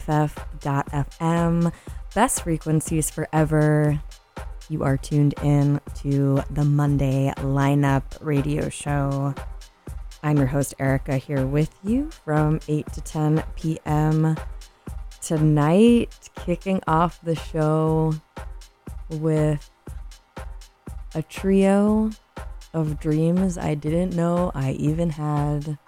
BFF.FM. Best frequencies forever. You are tuned in to the Monday lineup radio show. I'm your host, Erica, here with you from 8 to 10 p.m. Tonight, kicking off the show with a trio of dreams I didn't know I even had.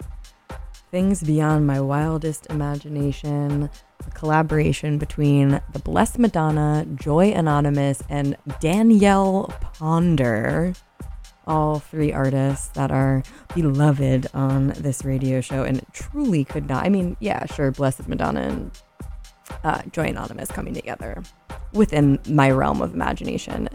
Things beyond my wildest imagination. A collaboration between the Blessed Madonna, Joy Anonymous, and Danielle Ponder. All three artists that are beloved on this radio show and truly could not. I mean, yeah, sure, Blessed Madonna and uh, Joy Anonymous coming together within my realm of imagination.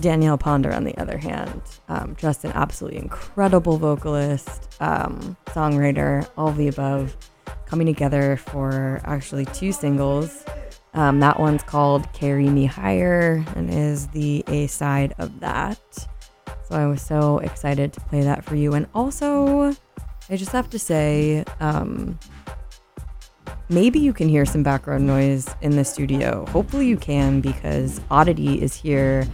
Danielle Ponder, on the other hand, um, just an absolutely incredible vocalist, um, songwriter, all the above, coming together for actually two singles. Um, that one's called Carry Me Higher and is the A side of that. So I was so excited to play that for you. And also, I just have to say, um, maybe you can hear some background noise in the studio. Hopefully, you can because Oddity is here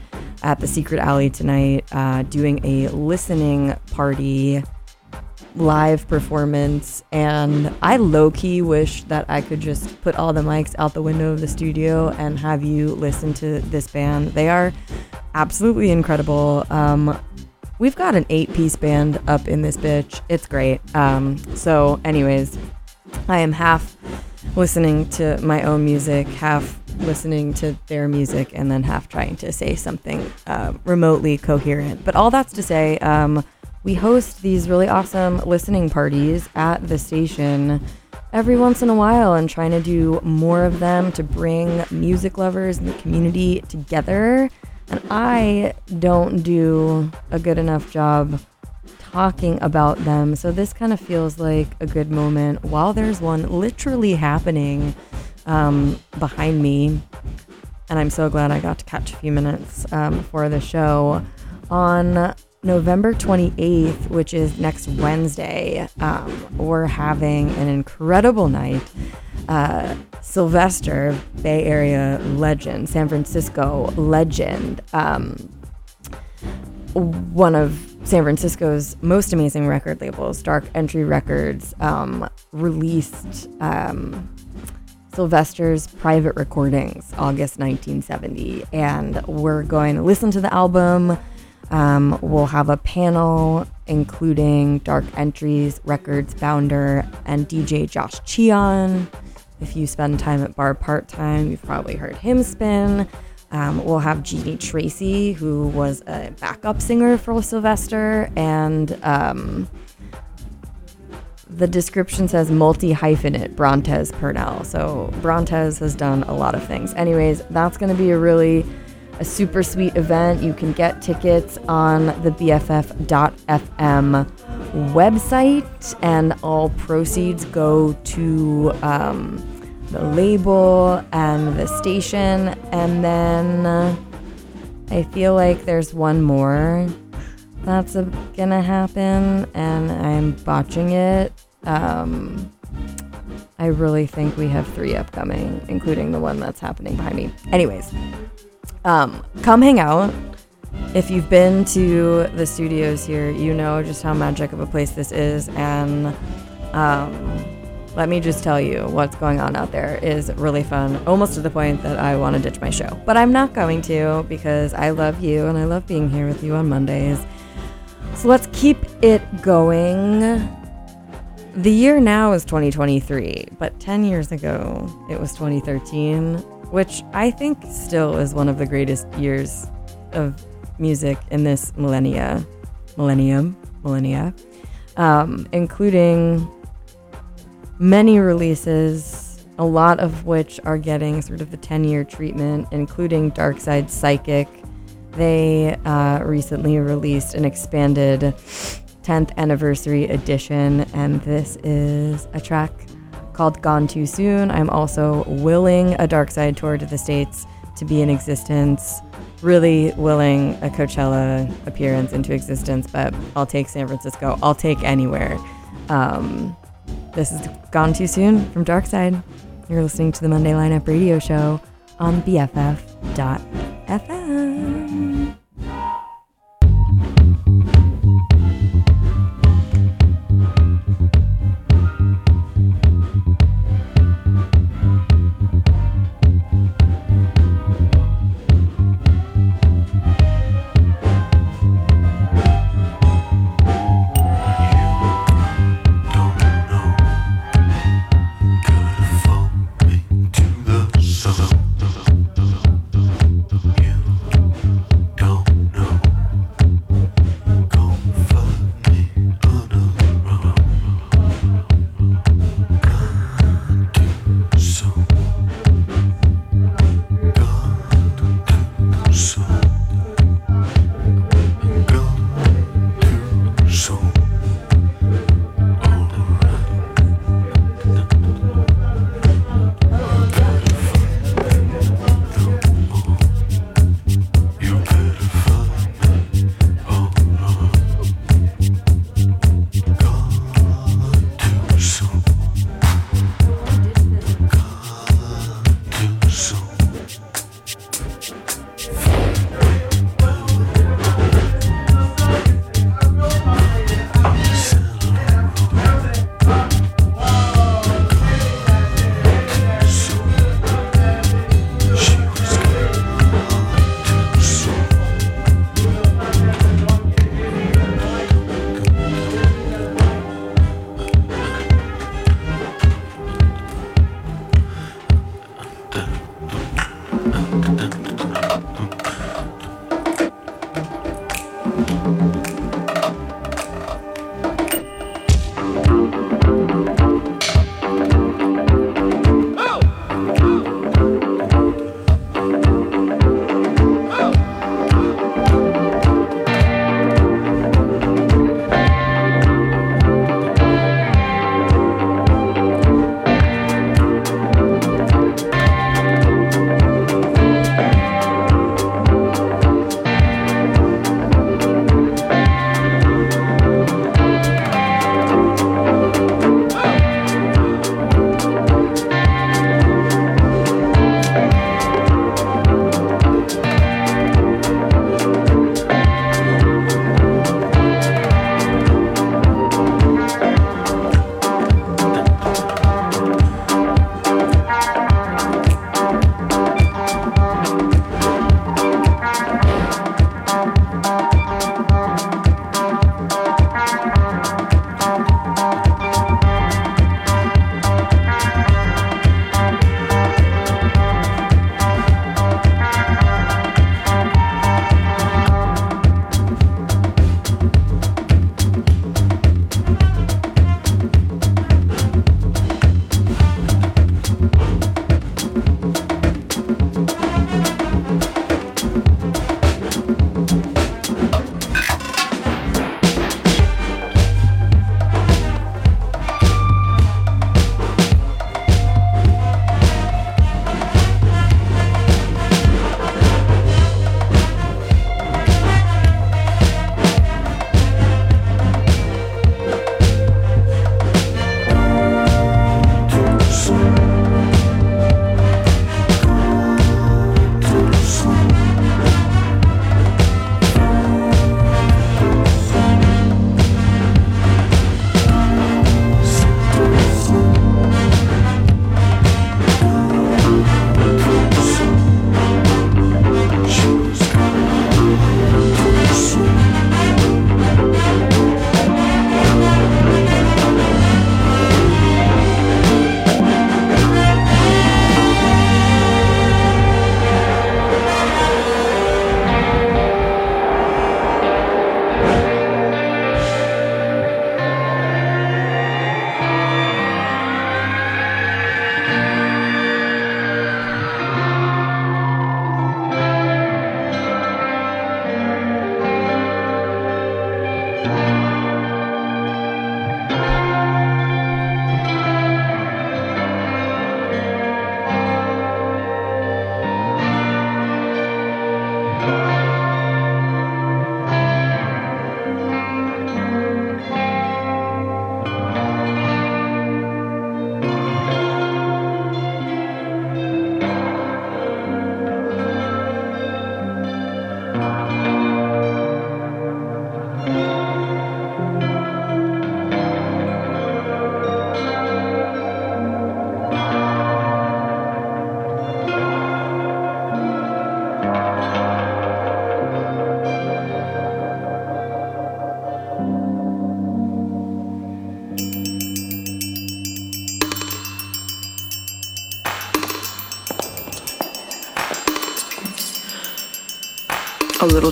at the Secret Alley tonight uh, doing a listening party live performance. And I low key wish that I could just put all the mics out the window of the studio and have you listen to this band. They are absolutely incredible. Um, we've got an eight piece band up in this bitch. It's great. Um, so, anyways, I am half listening to my own music, half listening to their music, and then half trying to say something uh, remotely coherent. But all that's to say, um, we host these really awesome listening parties at the station every once in a while and trying to do more of them to bring music lovers and the community together. And I don't do a good enough job talking about them. So this kind of feels like a good moment while there's one literally happening um, behind me. And I'm so glad I got to catch a few minutes um, for the show. On November 28th, which is next Wednesday, um, we're having an incredible night. Uh, Sylvester, Bay Area legend, San Francisco legend, um, one of San Francisco's most amazing record labels, Dark Entry Records, um, released um, Sylvester's private recordings, August 1970. And we're going to listen to the album. Um, we'll have a panel including Dark Entries Records founder and DJ Josh Cheon. If you spend time at Bar Part Time, you've probably heard him spin. Um, we'll have Jeanie Tracy, who was a backup singer for Sylvester, and um, the description says multi hyphenate Brontez Purnell. So Brontez has done a lot of things. Anyways, that's going to be a really a super sweet event. You can get tickets on the BFF.FM website, and all proceeds go to um, the label and the station. And then uh, I feel like there's one more that's a, gonna happen, and I'm botching it. Um, I really think we have three upcoming, including the one that's happening behind me. Anyways, um, come hang out. If you've been to the studios here, you know just how magic of a place this is, and um, let me just tell you what's going on out there is really fun, almost to the point that I want to ditch my show. But I'm not going to because I love you and I love being here with you on Mondays. So let's keep it going. The year now is 2023, but 10 years ago it was 2013, which I think still is one of the greatest years of music in this millennia, millennium, millennia, um, including many releases, a lot of which are getting sort of the 10 year treatment, including Darkside Psychic. They uh, recently released an expanded 10th anniversary edition, and this is a track called Gone Too Soon. I'm also willing a Darkside tour to the States to be in existence. Really willing a Coachella appearance into existence, but I'll take San Francisco. I'll take anywhere. Um, This is Gone Too Soon from Darkside. You're listening to the Monday Lineup Radio Show on BFF.fm.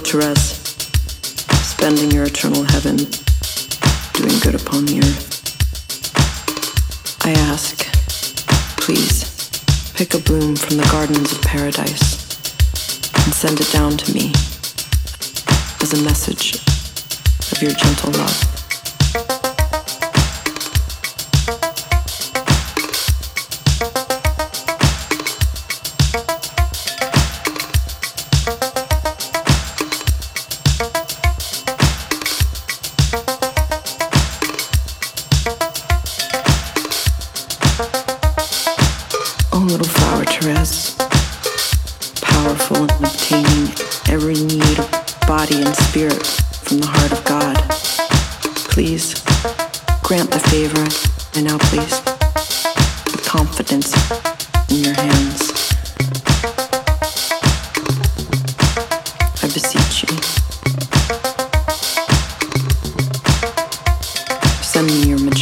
To us.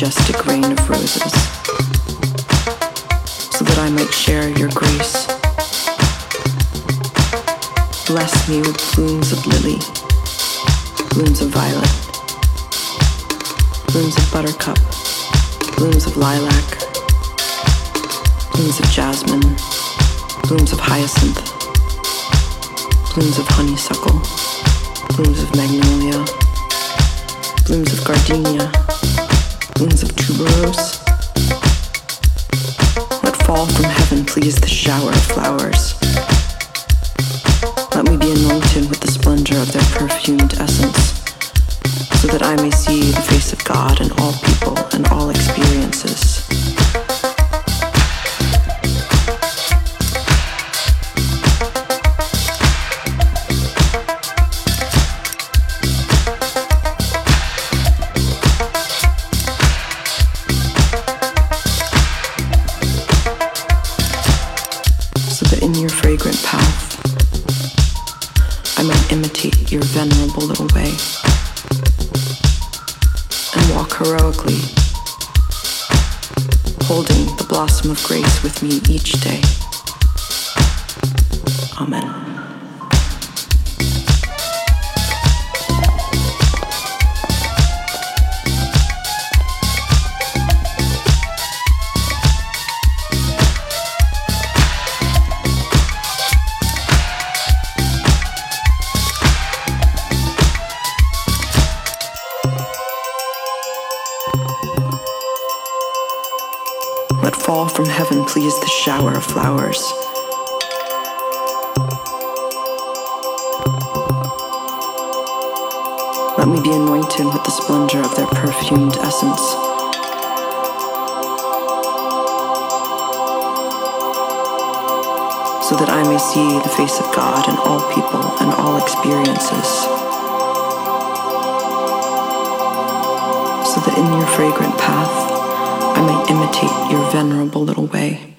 majestic rain of roses, so that I might share your grace. Bless me with blooms of lily, blooms of violet, blooms of buttercup, blooms of lilac, blooms of jasmine, blooms of hyacinth, blooms of honeysuckle, blooms of magnolia, blooms of gardenia mountains of tuberose. Let fall from heaven please the shower of flowers. Let me be anointed with the splendor of their perfumed essence so that i may see the face of god in all people and all experiences. reached. God in all people and all experiences, so that in your fragrant path I may imitate your venerable little way.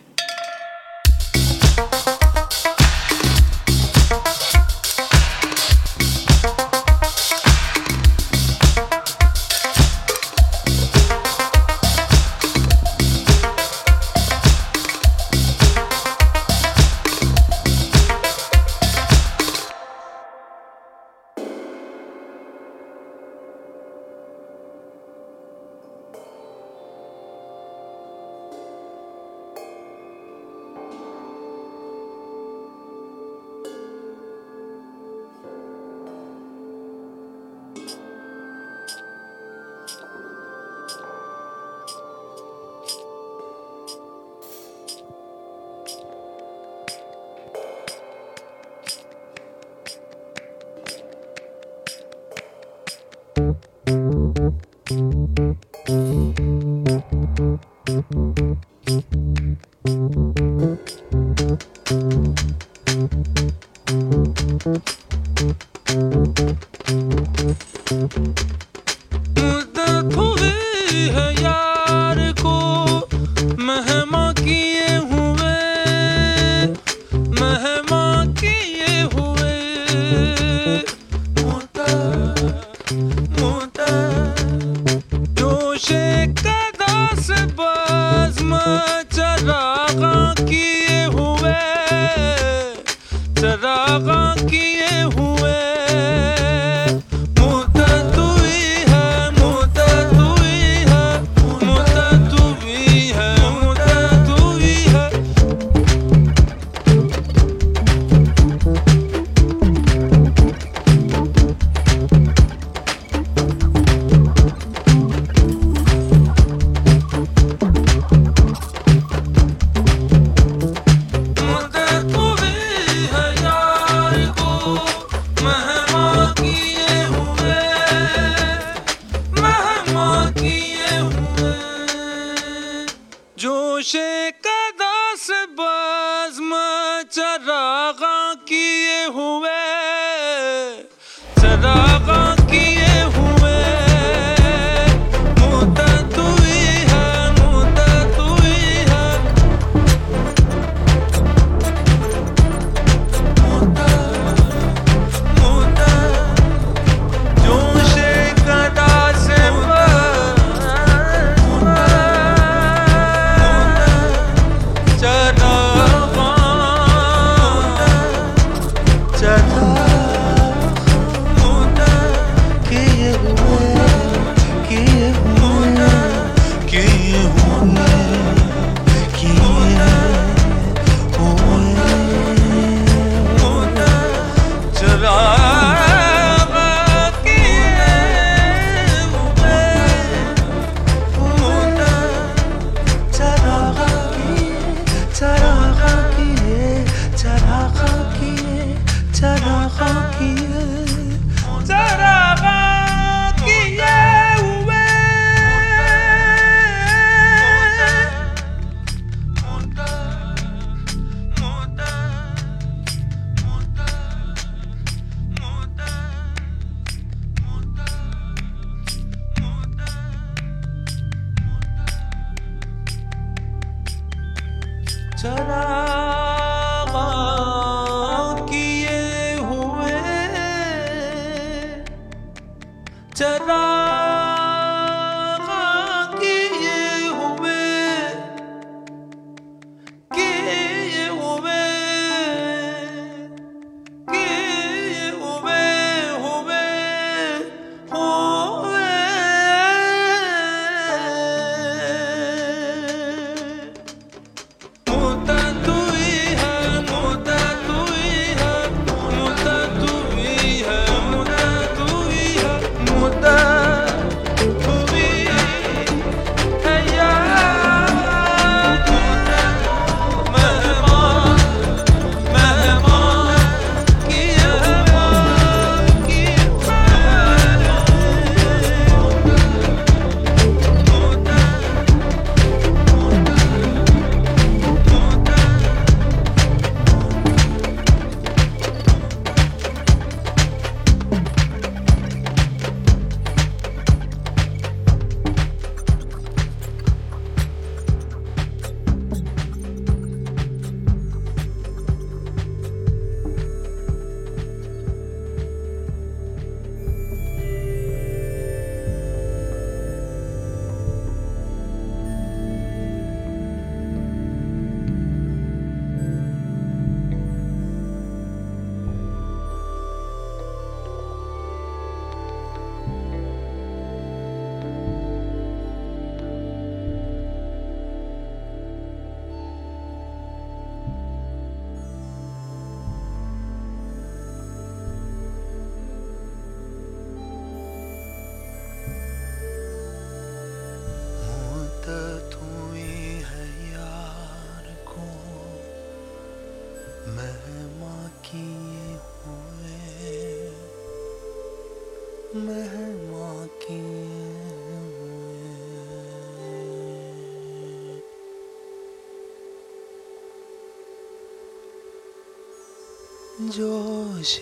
जोश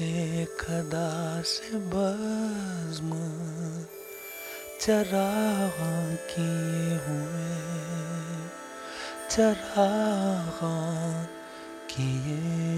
खदा से बज्म चराग किए हुए चरा किए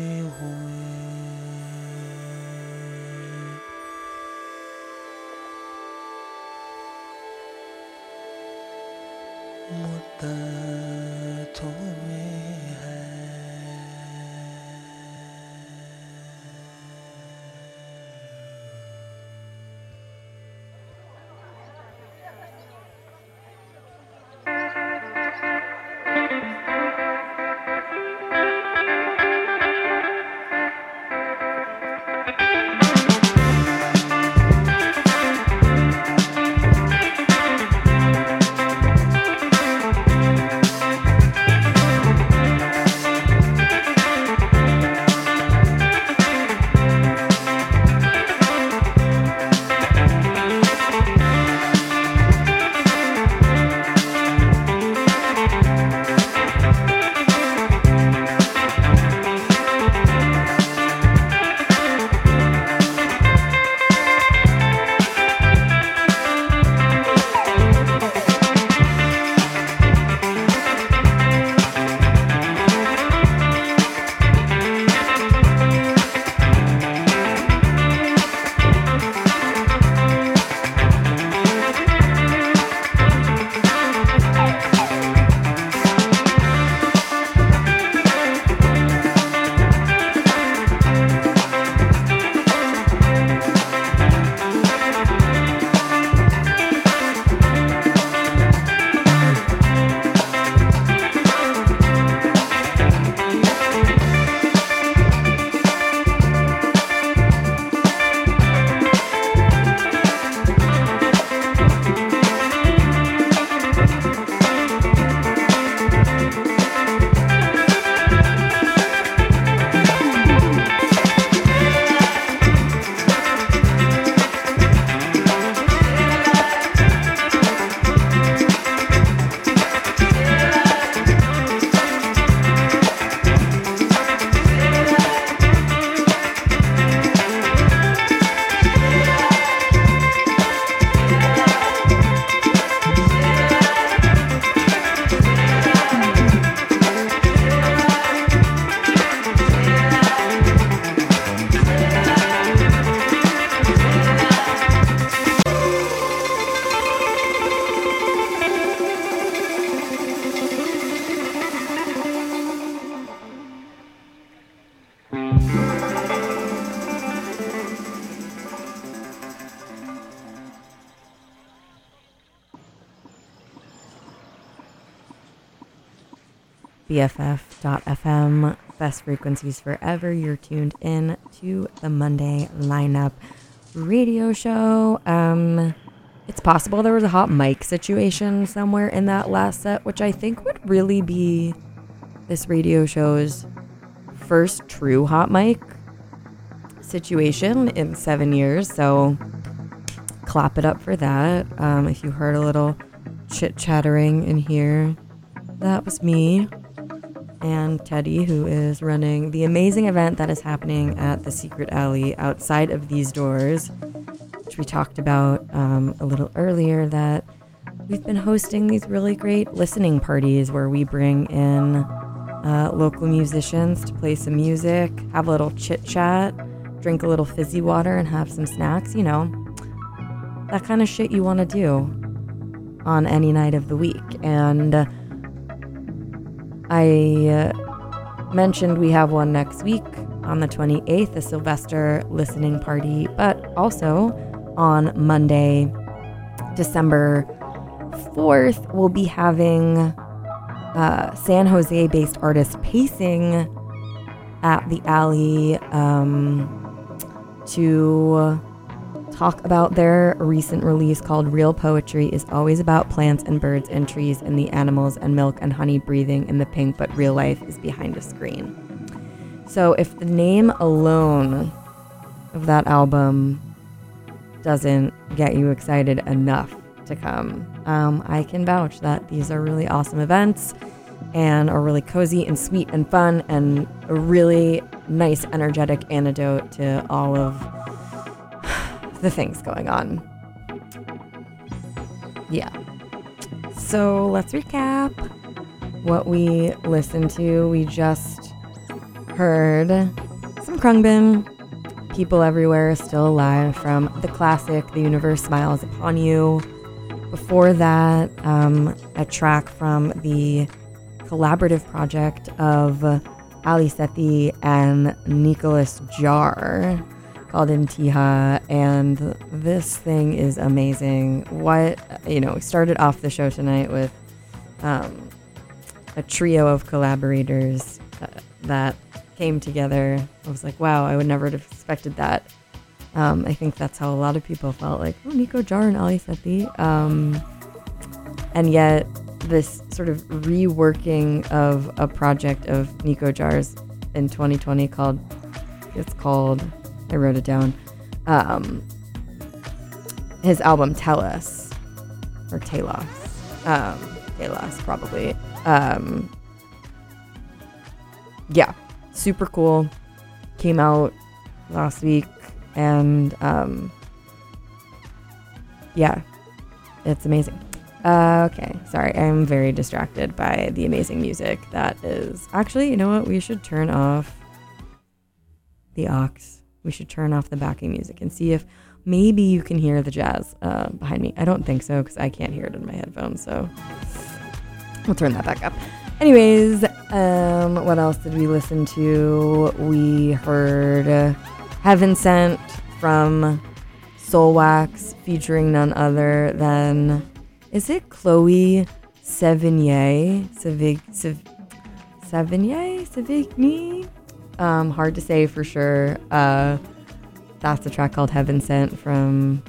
BFF.FM, best frequencies forever. You're tuned in to the Monday lineup radio show. Um, it's possible there was a hot mic situation somewhere in that last set, which I think would really be this radio show's first true hot mic situation in seven years. So clap it up for that. Um, if you heard a little chit chattering in here, that was me and Teddy, who is running the amazing event that is happening at the Secret Alley outside of these doors, which we talked about um, a little earlier. That we've been hosting these really great listening parties where we bring in uh, local musicians to play some music, have a little chit chat, drink a little fizzy water, and have some snacks. You know, that kind of shit you want to do on any night of the week. And uh, I uh, mentioned we have one next week on the 28th, a Sylvester listening party, but also on Monday, December 4th, we'll be having uh, San Jose based artist Pacing at the alley um, to talk about their recent release called Real Poetry is always about plants and birds and trees and the animals and milk and honey breathing in the pink, but real life is behind a screen. So if the name alone of that album doesn't get you excited enough to come, um, I can vouch that these are really awesome events and are really cozy and sweet and fun and a really nice, energetic antidote to all of the things going on. Yeah. So let's recap what we listened to. We just heard some Khruangbin, People Everywhere Still Alive from the classic The Universe Smiles Upon You. Before that, um, a track from the collaborative project of Ali Sethi and Nicolas Jaar called Intiha, and this thing is amazing. What, you know, we started off the show tonight with um, a trio of collaborators uh, that came together. I was like, wow, I would never have expected that. Um, I think that's how a lot of people felt like, oh, Nico Jaar and Ali Sethi. Um, and yet, this sort of reworking of a project of Nico Jaar's in 2020 called, it's called I wrote it down. Um, his album Tell Us or Talos. Um, Talos probably. Um, yeah, super cool. Came out last week and um, yeah, it's amazing. Uh, okay, sorry, I'm very distracted by the amazing music that is. Actually, you know what? We should turn off the aux we should turn off the backing music and see if maybe you can hear the jazz uh, behind me. I don't think so because I can't hear it in my headphones. So we'll turn that back up. Anyways, um, what else did we listen to? We heard uh, Heaven Scent from Soulwax featuring none other than, is it Chloe Sevigny? Sevig, Sev, Sevigny? Sevigny? Um, hard to say for sure. Uh, that's a track called Heaven Scent from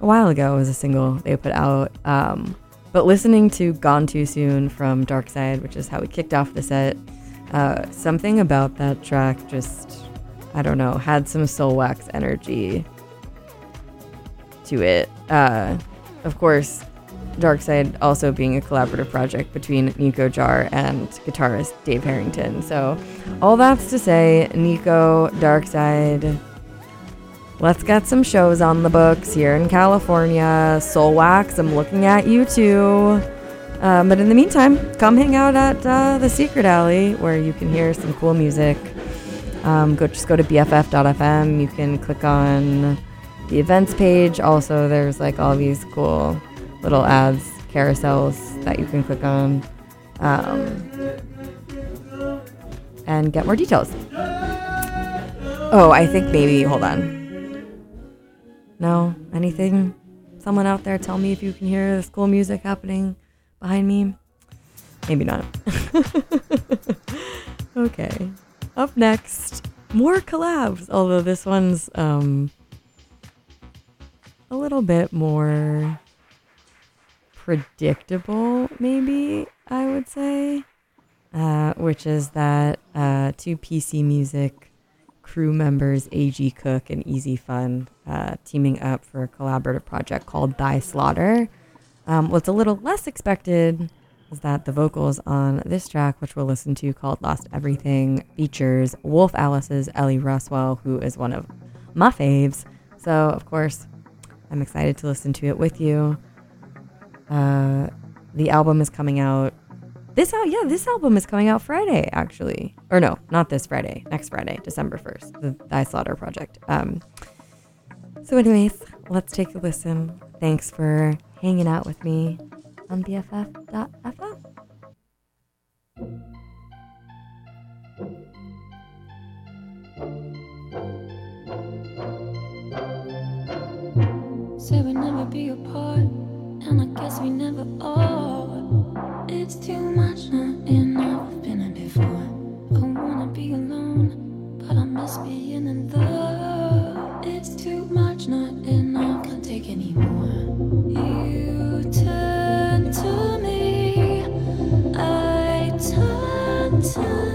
a while ago. It was a single they put out. Um, but listening to Gone Too Soon from Darkside, which is how we kicked off the set, uh, something about that track just, I don't know, had some soul wax energy to it. Uh, of course, Darkside also being a collaborative project between Nico Jaar and guitarist Dave Harrington. So, all that's to say, Nico, Darkside, let's get some shows on the books here in California. Soulwax, I'm looking at you too. Um, but in the meantime, come hang out at uh, the Secret Alley where you can hear some cool music. Um, go just go to bff.fm. You can click on the events page. Also, there's like all these cool little ads, carousels that you can click on um, and get more details. Oh, I think maybe, hold on. No? Anything? Someone out there tell me if you can hear this cool music happening behind me. Maybe not. okay. Up next, more collabs. Although this one's um a little bit more predictable, maybe I would say. Uh, which is that uh, two PC Music crew members, AG Cook and Easy Fun, uh, teaming up for a collaborative project called Thy Slaughter. Um, what's a little less expected is that the vocals on this track, which we'll listen to called Lost Everything, features Wolf Alice's Ellie Rowsell, who is one of my faves. So, of course, I'm excited to listen to it with you. Uh, the album is coming out this out, yeah, this album is coming out Friday, actually. Or no, not this Friday. Next Friday, December first. The Thy Slaughter project. Um. So, anyways, let's take a listen. Thanks for hanging out with me on BFF.fm. Say we never be apart, and I guess we never are. It's too much, not enough. I've been it before. I wanna be alone, but I miss being in love. It's too much, not enough. Can't take anymore. You turn to me, I turn to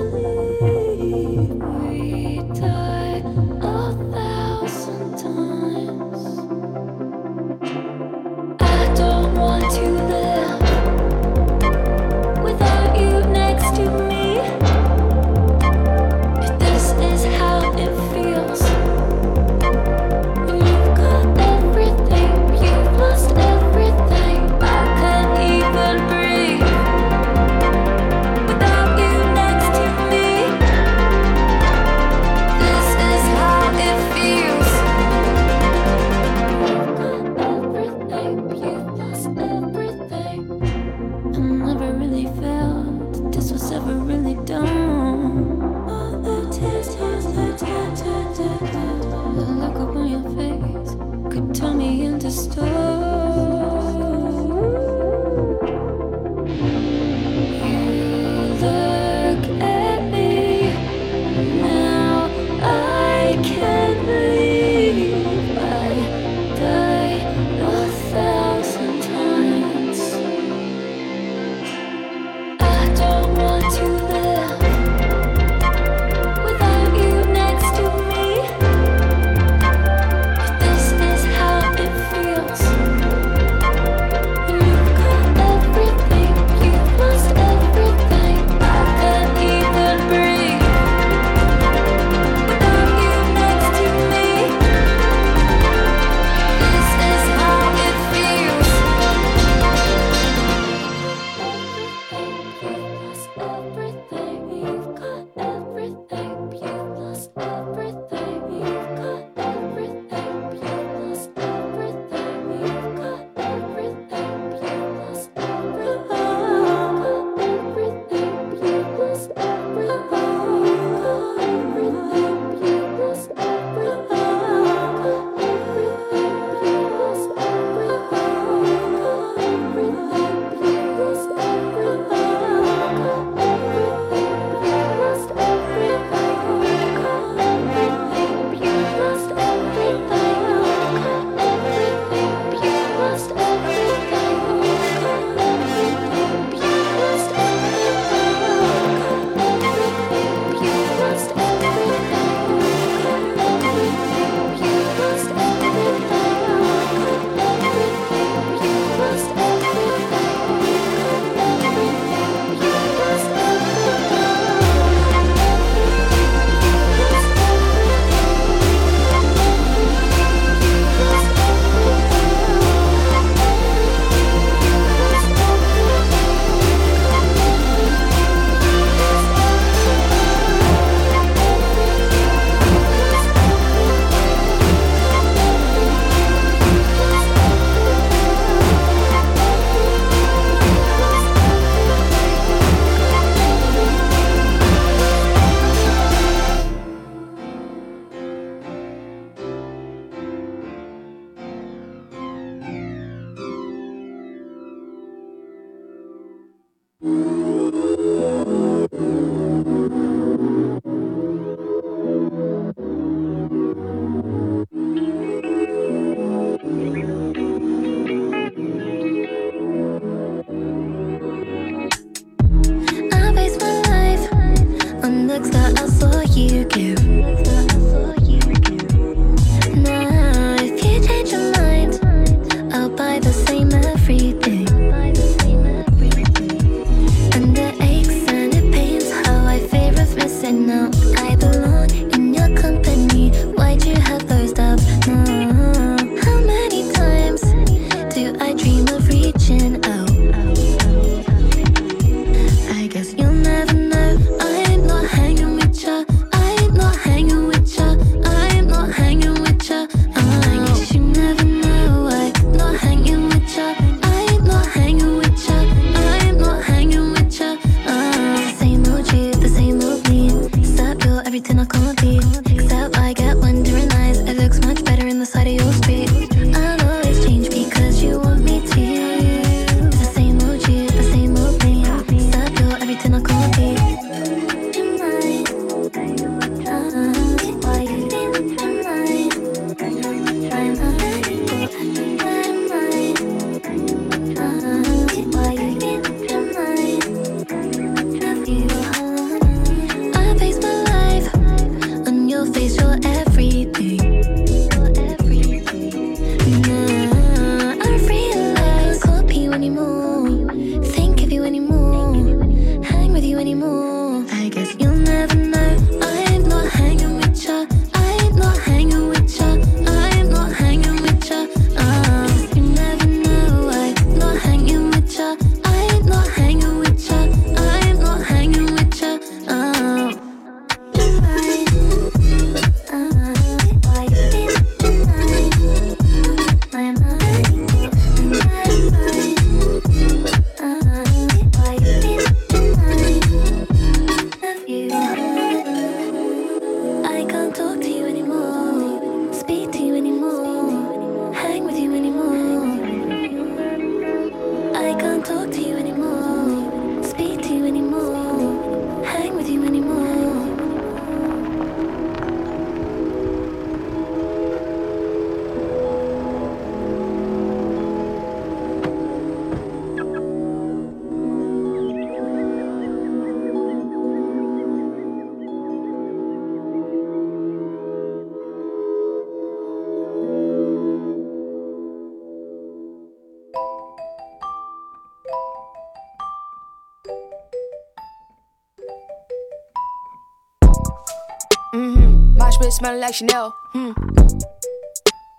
smelling like Chanel. Hmm.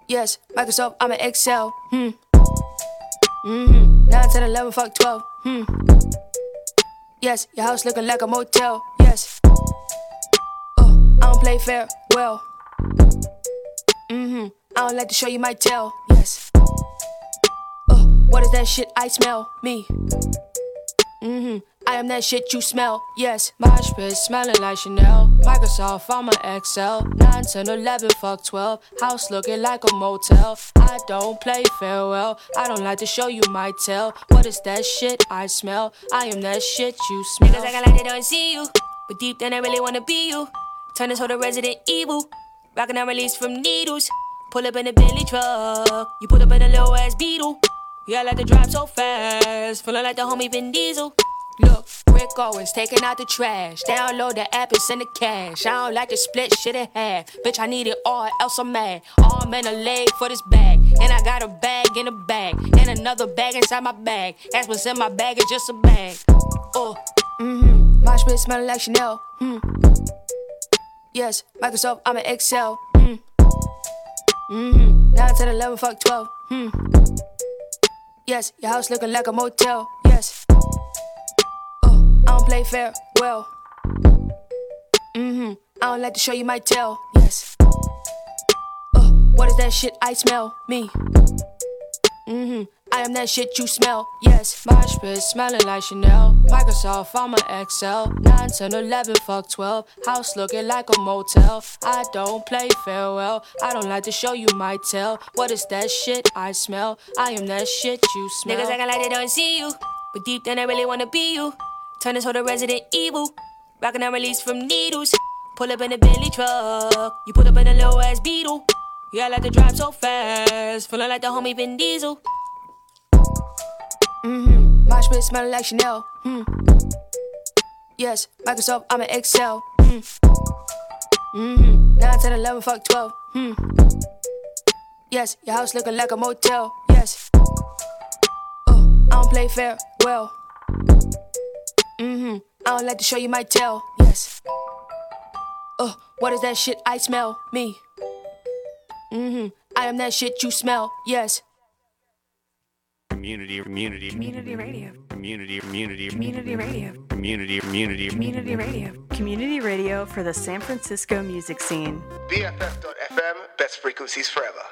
Yes, Microsoft, I'm an Excel. Hmm. Mm-hmm. 9, 10, 11, fuck 12. Hmm. Yes, your house looking like a motel. Yes. Oh, I don't play fair. Well. Mm-hmm. I don't like to show you my tail. Yes. Oh, what is that shit I smell? Me. Mm-hmm. I am that shit you smell. Yes. My spit smelling like Chanel. Microsoft, I'm an Excel. 9, 10, 11, fuck 12. House looking like a motel. I don't play farewell. I don't like to show you my tail. What is that shit I smell? I am that shit you smell. Niggas acting like they don't see you. But deep down, I really wanna be you. Turn this whole to Resident Evil. Rockin' out release from needles. Pull up in a Bentley truck. You pull up in a low ass beetle. Yeah, I like to drive so fast. Feeling like the homie Vin Diesel. Look, Rick Owens taking out the trash. Download the app and send the cash. I don't like to split shit in half. Bitch, I need it all, else I'm mad. Arm and a leg for this bag. And I got a bag in a bag. And another bag inside my bag. That's what's in my bag, it's just a bag. Oh, mm-hmm. My spit smelling like Chanel. Hmm. Yes, Microsoft, I'm an Excel. Hmm. Mm-hmm. 9, 10, 11, fuck 12. Hmm. Yes, your house looking like a motel. Yes. I don't play fair. Well. Mm-hmm. I don't like to show you my tail. Yes. Oh, what is that shit I smell? Me. Mm-hmm. I am that shit you smell. Yes. My spit smelling like Chanel. Microsoft, I'm an Excel. 9, 10, 11, fuck 12. House looking like a motel. I don't play farewell. I don't like to show you my tail. What is that shit I smell? I am that shit you smell. Niggas acting like they don't see you. But deep down, I really wanna be you. Turn this whole to Resident Evil. Rockin' out release from needles. Pull up in a Bentley truck. You pull up in a low ass beetle. Yeah, I like to drive so fast. Feeling like the homie Vin Diesel. Mm-hmm. My spit smelling like Chanel. Hmm. Yes, Microsoft, I'm an Excel. Hmm. Mm-hmm. 9, 10, 11, fuck 12. Hmm. Yes, your house looking like a motel. Yes. Oh, I don't play fair. Well. Mm-hmm. I don't like to show you my tail. Yes. Oh, what is that shit I smell? Me. Mm-hmm. I am that shit you smell. Yes. Community, community, Community radio. community, community, Community radio. community, community, Community radio. Community radio for the San Francisco music scene. BFF.FM, best frequencies forever.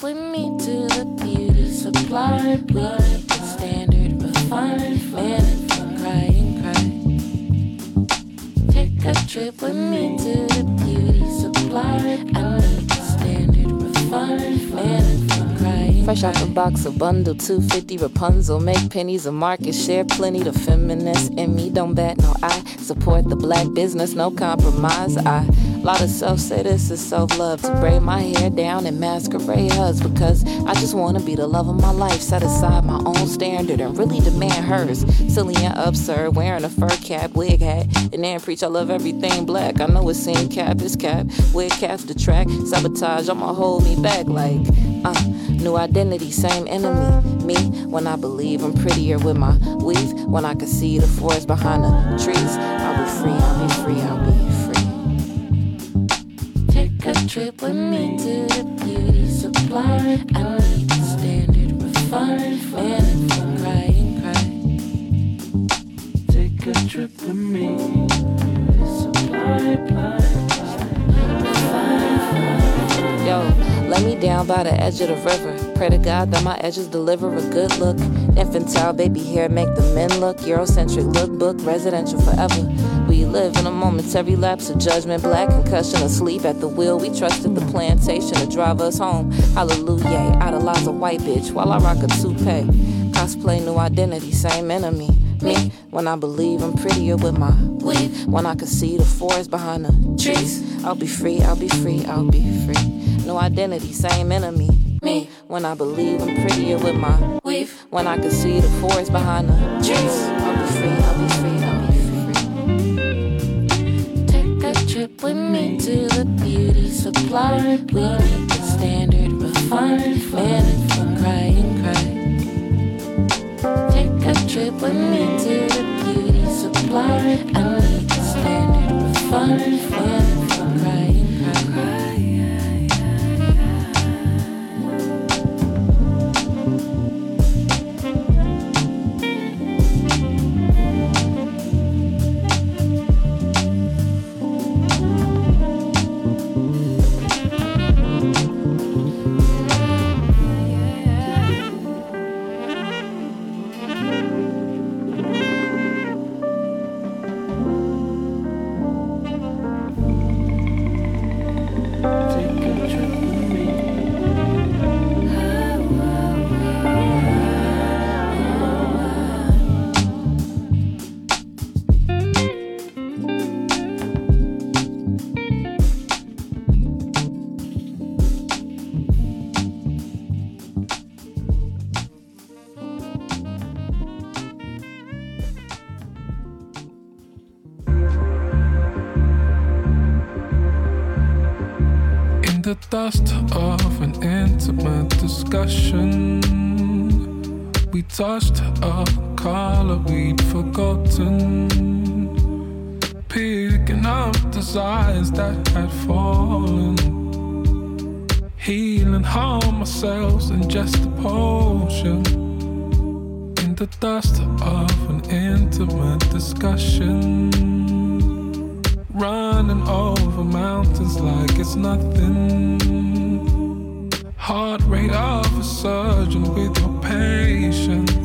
With me to the beauty supply. The standard refined man from crying cry. Take a trip with me to the beauty supply. I need the standard refined man from crying. Fresh out the box, a bundle, 250 Rapunzel. Make pennies a market share, plenty the feminist in me. Don't bat no eye. Support the black business, no compromise. I lot of self say this is self love to braid my hair down and masquerade hugs because I just wanna be the love of my life. Set aside my own standard and really demand hers. Silly and absurd, wearing a fur cap, wig hat, and then preach I love everything black. I know it's seemed cap is cap, wig caps the track, sabotage. I'ma hold me back like uh, new identity, same enemy. Me when I believe I'm prettier with my weave. When I can see the forest behind the trees, I'll be free. I'll be free. I'll be trip with me to the beauty supply. I need the standard refined man from crying cry. Take a trip with me. Supply, Yo, lay me down by the edge of the river. Pray to God that my edges deliver a good look. Infantile baby hair make the men look. Eurocentric lookbook, residential forever. We live in a momentary lapse of judgment. Black concussion asleep at the wheel. We trusted the plantation to drive us home. Hallelujah. Idolize a white bitch while I rock a toupee. Cosplay new identity, same enemy. Me, when I believe I'm prettier with my weave. When I can see the forest behind the trees. I'll be free, I'll be free, I'll be free. No identity, same enemy. Me, when I believe I'm prettier with my weave. When I can see the forest behind the trees. I'll be free, I'll be free, with me to the beauty supply. We need the standard refined man from crying cry. Take a trip with me to the beauty supply. I need the standard refined dust of an intimate discussion, we touched a color we'd forgotten. Picking up desires that had fallen. Healing harm ourselves in just a potion. In the dust of an intimate discussion running over mountains like it's nothing. Heart rate of a surgeon with your patience.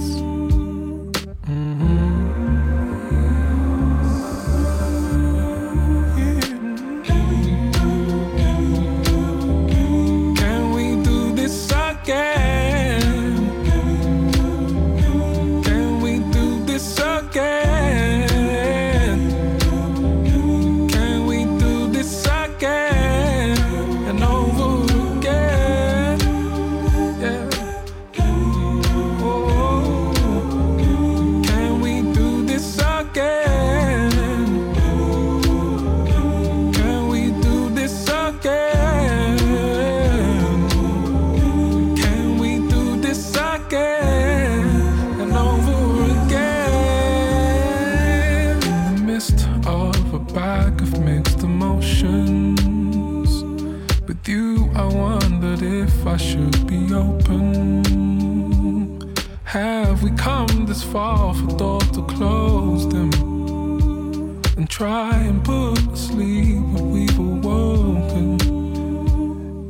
Try and put to sleep what we've awoken.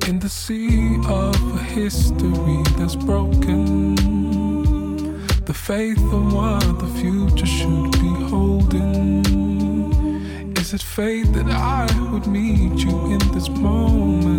In the the sea of a history that's broken. The faith of what the future should be holding. Is it fate that I would meet you in this moment?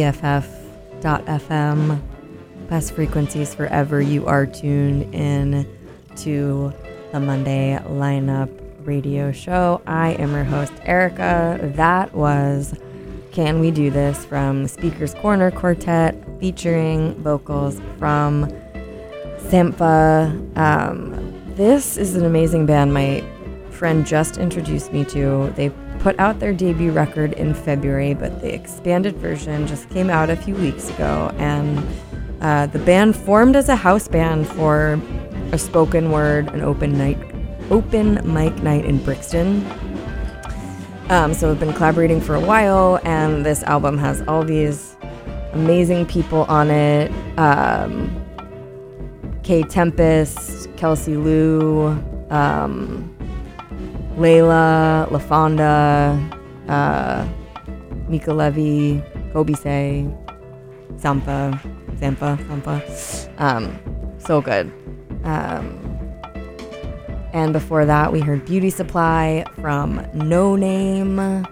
BFF.FM, best frequencies forever. You are tuned in to the Monday lineup radio show. I am your host, Erica. That was Can We Do This from Speaker's Corner Quartet featuring vocals from Sampha. Um, this is an amazing band my friend just introduced me to. They put out their debut record in February, but the expanded version just came out a few weeks ago. And uh, the band formed as a house band for a spoken word, an open night, open mic night in Brixton. Um, so we've been collaborating for a while, and this album has all these amazing people on it. Um, Kae Tempest, Kelsey Lu, um, Layla, LaFonda, uh, Mica Levi, Coby Sey, Zampa, Zampa. Sampha. Um, so good. Um, and before that, we heard Beauty Supply from Noname.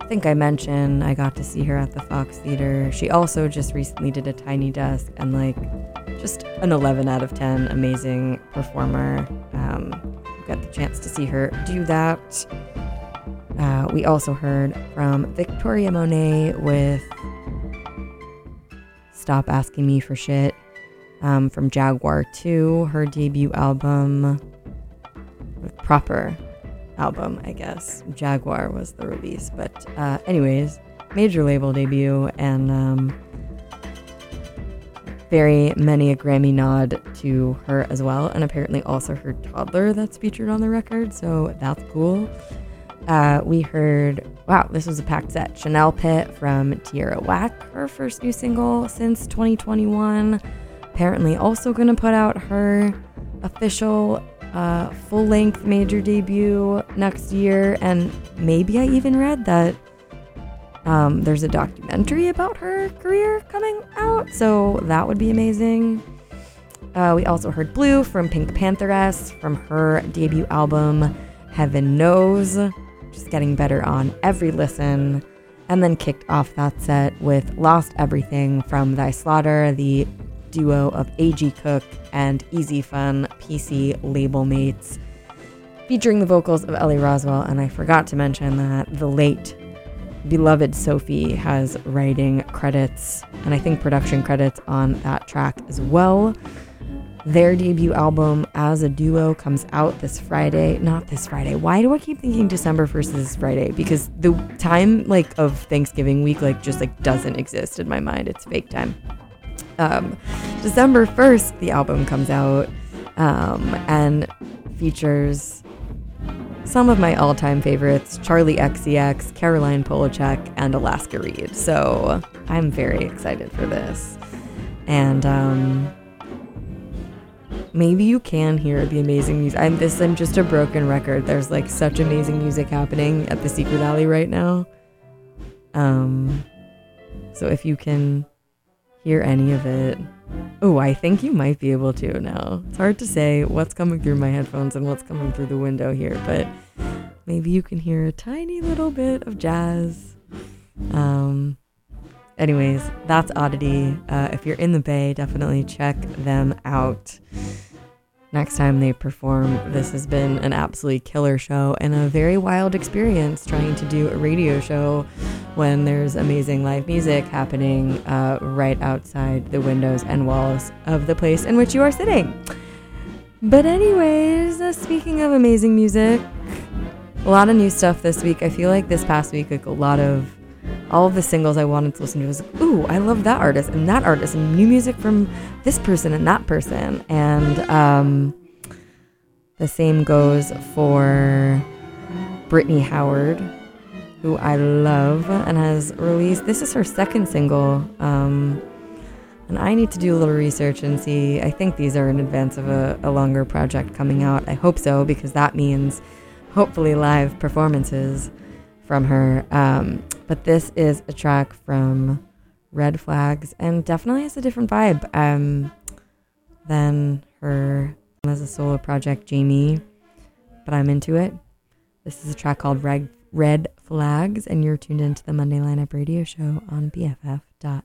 I think I mentioned I got to see her at the Fox Theater. She also just recently did a Tiny Desk and, like, just an 11 out of 10 amazing performer. Um, got the chance to see her do that. Uh, we also heard from Victoria Monet with Stop Asking Me for Shit um, from Jaguar 2, her debut album, proper album, I guess. Jaguar was the release. But, uh, anyways, major label debut and um, very many a Grammy nod to her as well, and apparently also her toddler that's featured on the record, so that's cool. Uh, we heard, wow, this was a packed set. Chanel Pit from Tierra Whack, her first new single since 2021. Apparently, also going to put out her official uh, full length major debut next year. And maybe I even read that um, there's a documentary about her career coming out, so that would be amazing. Uh, we also heard Blue from Pink Pantheress from her debut album, Heaven Knows, just getting better on every listen. And then kicked off that set with Lost Everything from Thy Slaughter, the duo of A.G. Cook and Easy Fun PC label mates, featuring the vocals of Ellie Rowsell. And I forgot to mention that the late beloved Sophie has writing credits and I think production credits on that track as well. Their debut album as a duo comes out this Friday. Not this Friday. Why do I keep thinking December 1st is Friday? Because the time like of Thanksgiving week like just like doesn't exist in my mind. It's fake time. Um, December 1st, the album comes out um, and features some of my all-time favorites: Charli XCX, Caroline Polachek, and Alaska Reid. So I'm very excited for this, and um, maybe you can hear the amazing music. I'm this. I'm just a broken record. There's like such amazing music happening at the Secret Alley right now. Um, so if you can hear any of it, oh, I think you might be able to now. It's hard to say what's coming through my headphones and what's coming through the window here, but maybe you can hear a tiny little bit of jazz. Um, anyways, that's Oddity. Uh, if you're in the Bay, definitely check them out. Next time they perform. This has been an absolutely killer show and a very wild experience trying to do a radio show when there's amazing live music happening uh, right outside the windows and walls of the place in which you are sitting. But, anyways, uh, speaking of amazing music, a lot of new stuff this week. I feel like this past week, like a lot of all of the singles I wanted to listen to was ooh, I love that artist and that artist and new music from this person and that person. And um, the same goes for Brittany Howard, who I love and has released. This is her second single. Um, and I need to do a little research and see. I think these are in advance of a, a longer project coming out. I hope so, because that means hopefully live performances from her. Um, but this is a track from Red Flags and definitely has a different vibe um, than her as a solo project, Jaime. But I'm into it. This is a track called Red, Red Flags, and you're tuned into the Monday Lineup Radio Show on BFF.fm.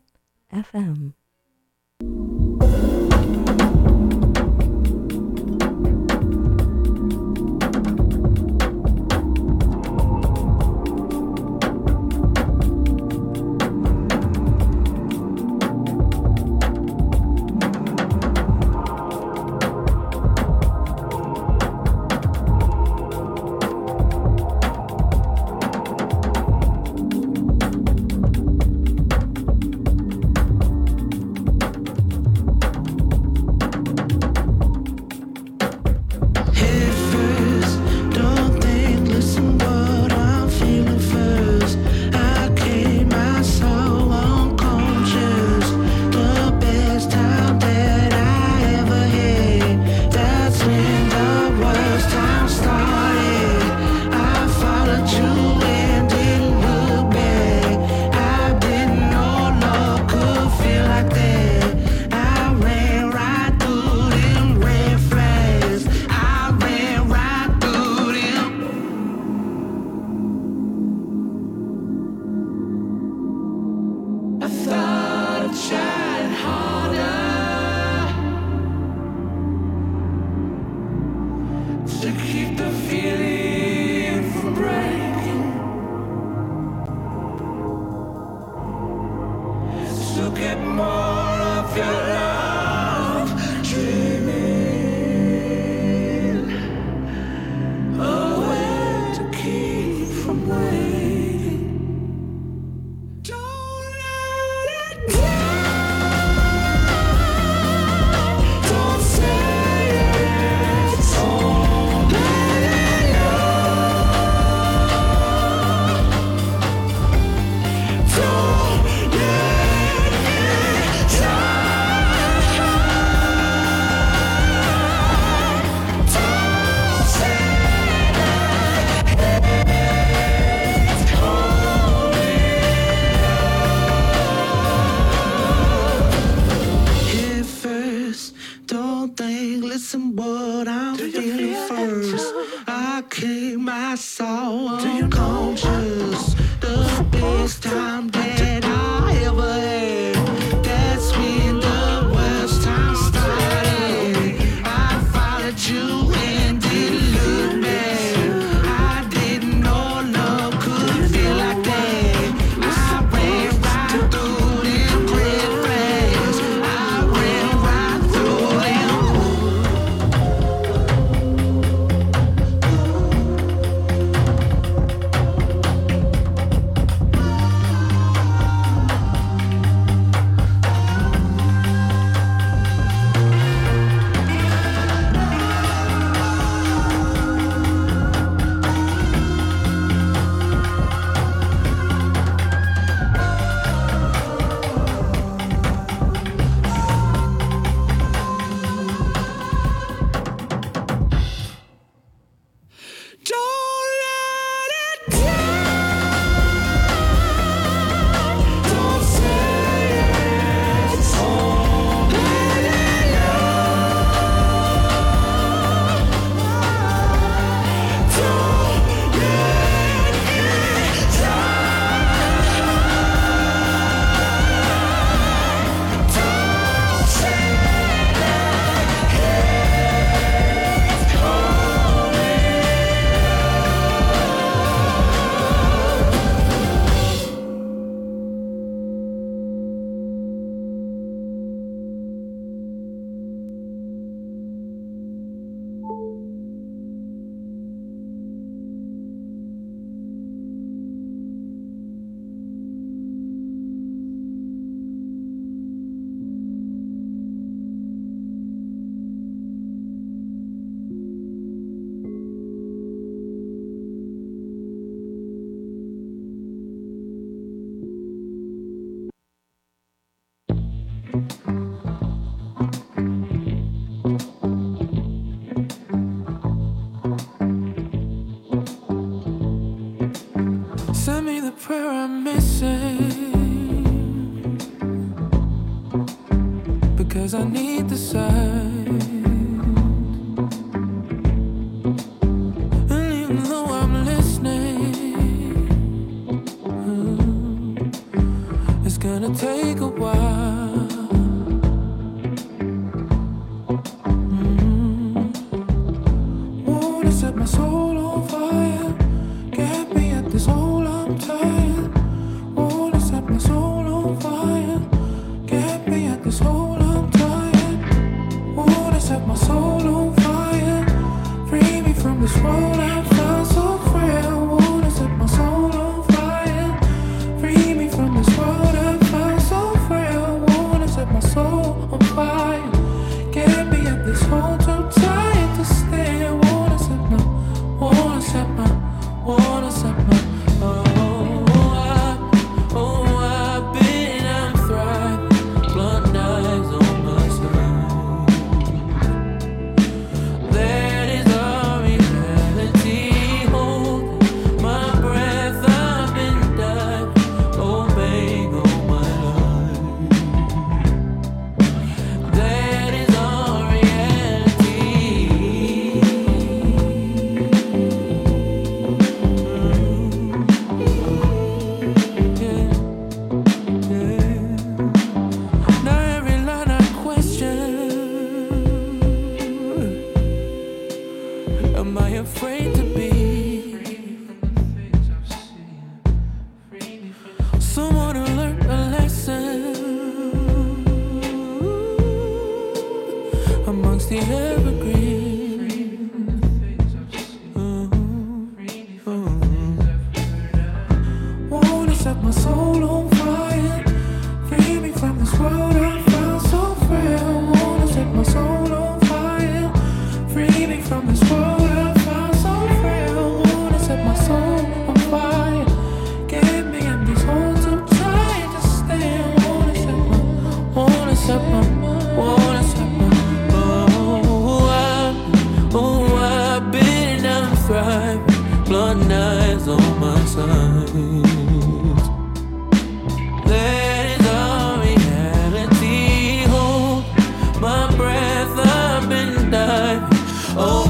obeying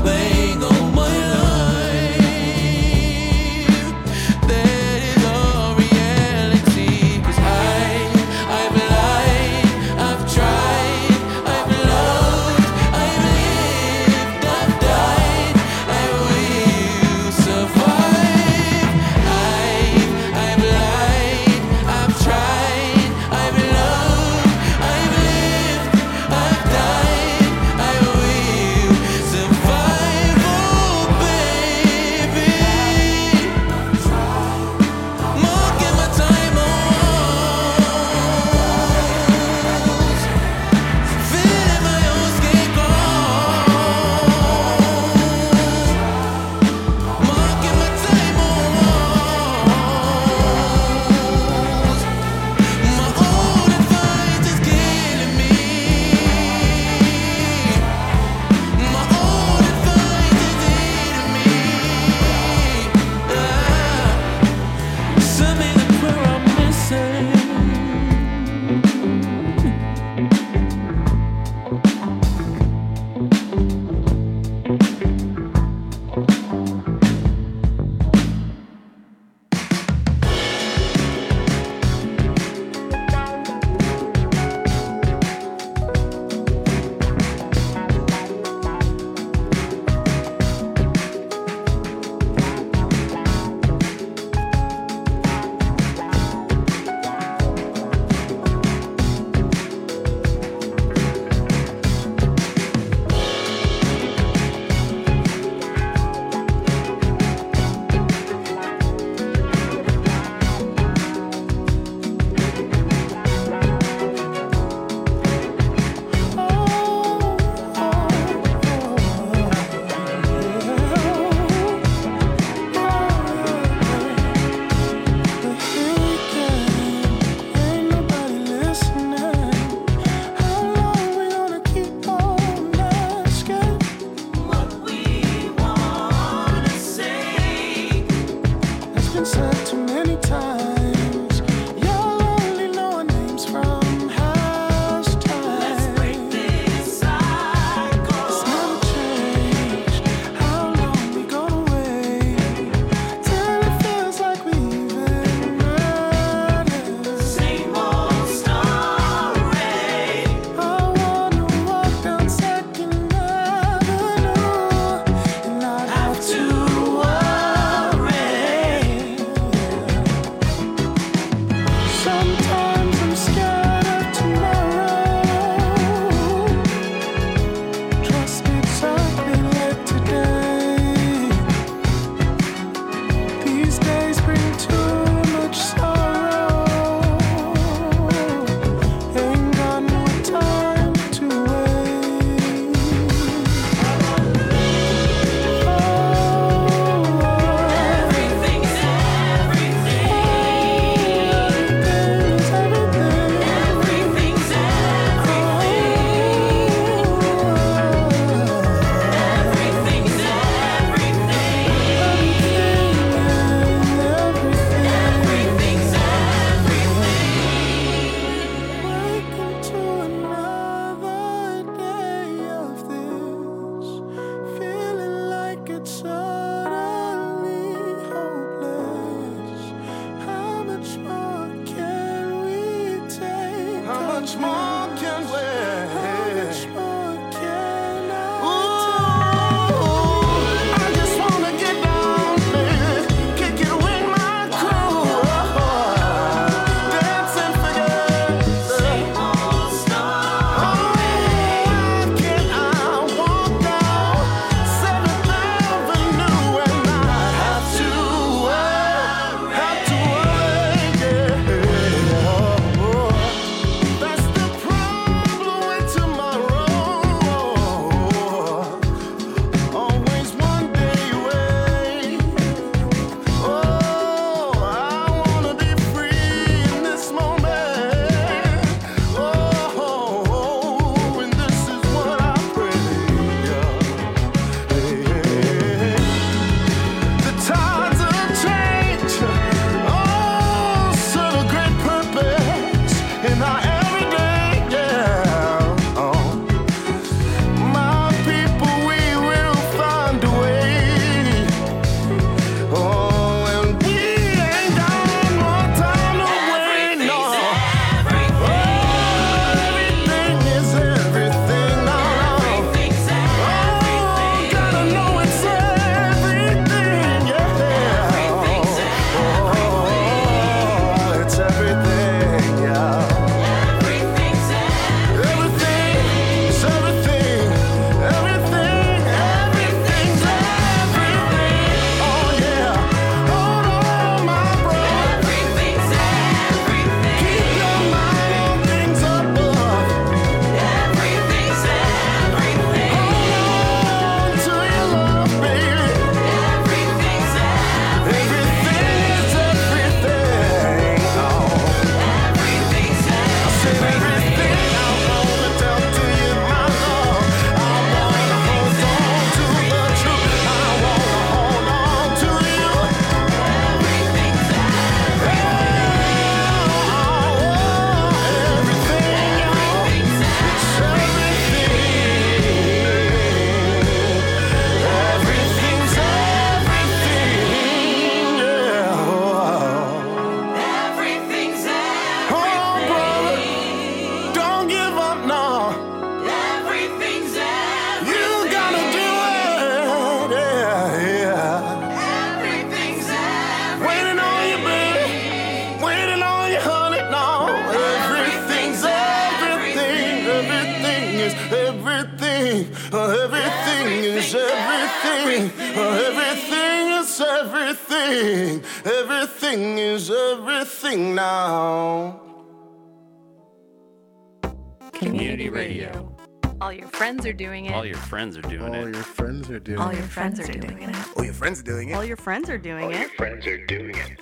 friends are doing All it. Your friends are doing it.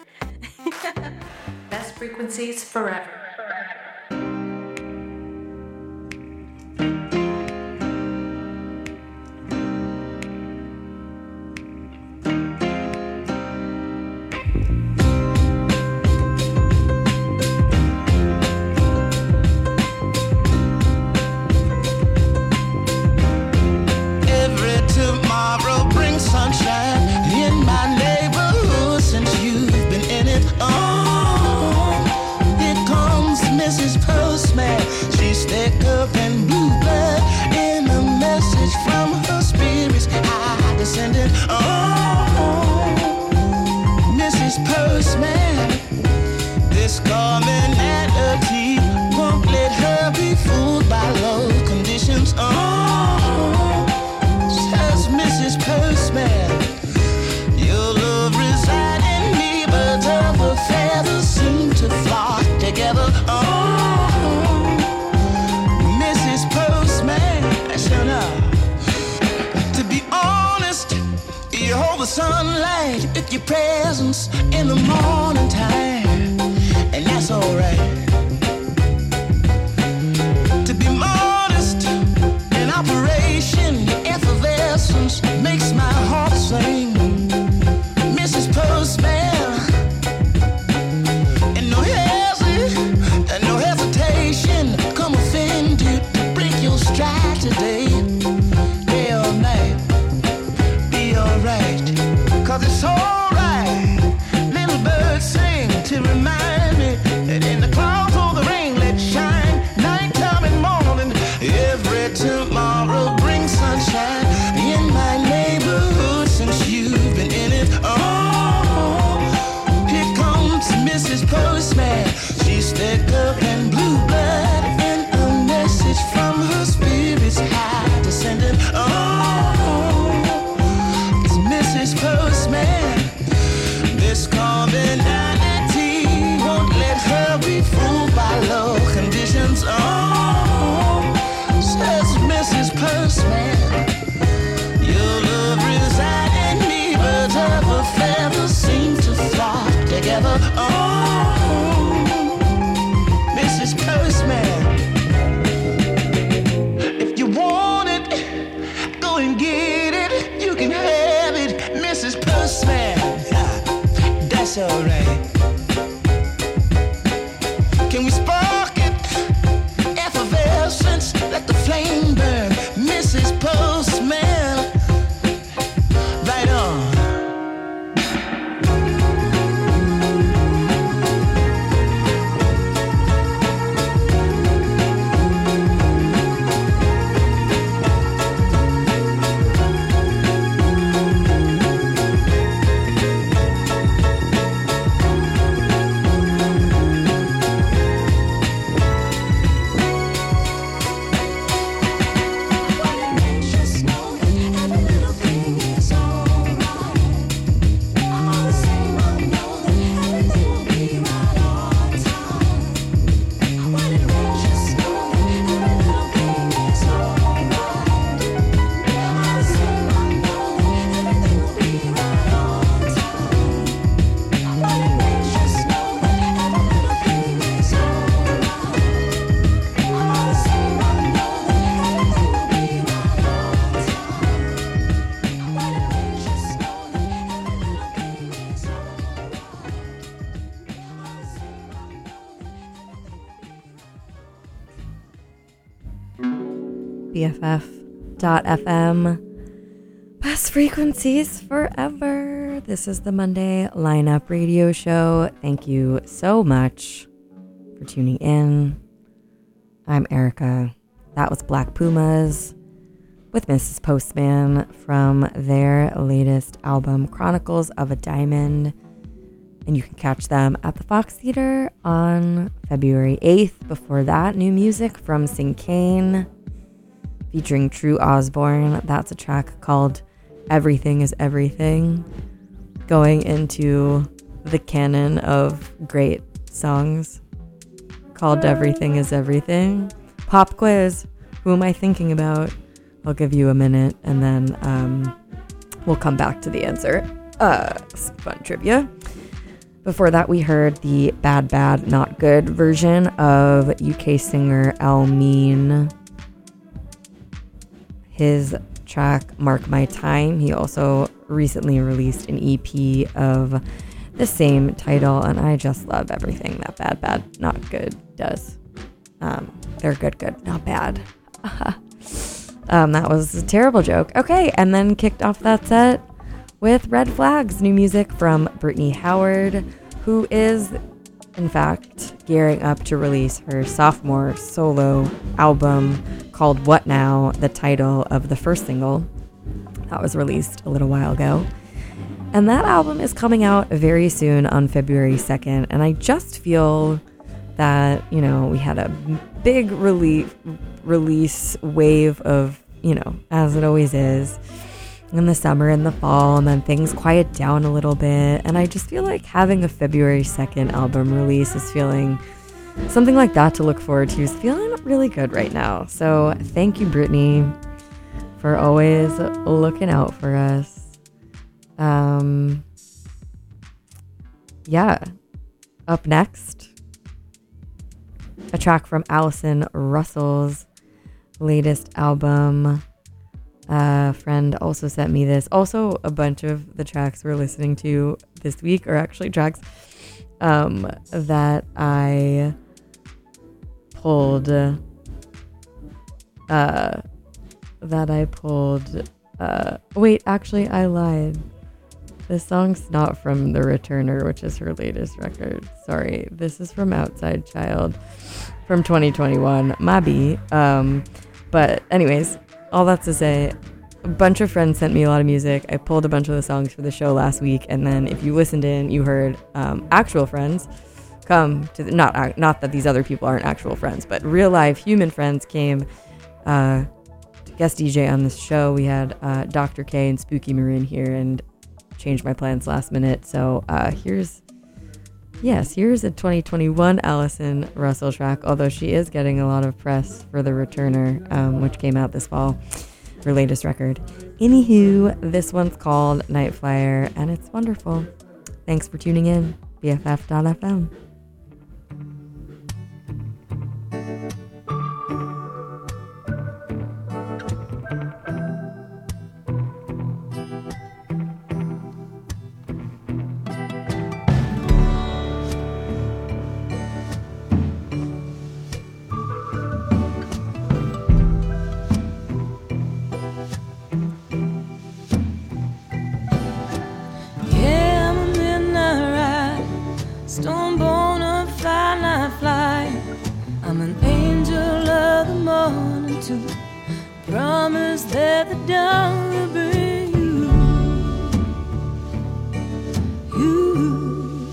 Best frequencies forever. Won't let her be fooled by love conditions. Oh, Mrs. Postman, your love resides in me, but feathers seem to flock together. Oh, Mrs. Postman, shut up. To be honest, you hold the sunlight with your presence in the morning time alright. fm Best frequencies forever. This is the Monday Lineup Radio Show. Thank you so much for tuning in. I'm Erica. That was Black Pumas with Mrs. Postman from their latest album, Chronicles of a Diamond. And you can catch them at the Fox Theater on February 8th. Before that, new music from Sinkane featuring True Osborne. That's a track called Everything is Everything. Going into the canon of great songs called Everything is Everything. Pop quiz. Who am I thinking about? I'll give you a minute and then um, we'll come back to the answer. Uh, fun trivia. Before that, we heard the Bad Bad Not Good version of UK singer Elmiene his track Mark My Time. He also recently released an EP of the same title, and I just love everything that Bad Bad Not Good does. Um, they're good, good, not bad. um, that was a terrible joke. Okay, and then kicked off that set with Red Flags, new music from Brittany Howard, who is, in fact, gearing up to release her sophomore solo album called What Now, the title of the first single that was released a little while ago. And that album is coming out very soon on February 2nd. And I just feel that, you know, we had a big relief, release wave of, you know, as it always is in the summer and the fall, and then things quiet down a little bit. And I just feel like having a February 2nd album release is feeling something like that to look forward to is feeling really good right now. So thank you, Brittany, for always looking out for us. Um, yeah. Up next, a track from Allison Russell's latest album. A friend also sent me this. Also, a bunch of the tracks we're listening to this week are actually tracks um, that I pulled. Uh, that I pulled. Uh, wait, actually, I lied. This song's not from The Returner, which is her latest record. Sorry, this is from Outside Child from 2021. Mabi. Um, but anyways, all that's to say, a bunch of friends sent me a lot of music. I pulled a bunch of the songs for the show last week, and then if you listened in, you heard um, actual friends come to the, not not that these other people aren't actual friends, but real life human friends came. Uh, to guest DJ on this show. We had uh, Dr. K and Spooky Maroon here, and changed my plans last minute. So uh, here's, yes, here's a 2021 Allison Russell track, although she is getting a lot of press for The Returner, um, which came out this fall, her latest record. Anywho, this one's called Night Flyer, and it's wonderful. Thanks for tuning in, BFF.fm. Promise that the dawn will bring you, you.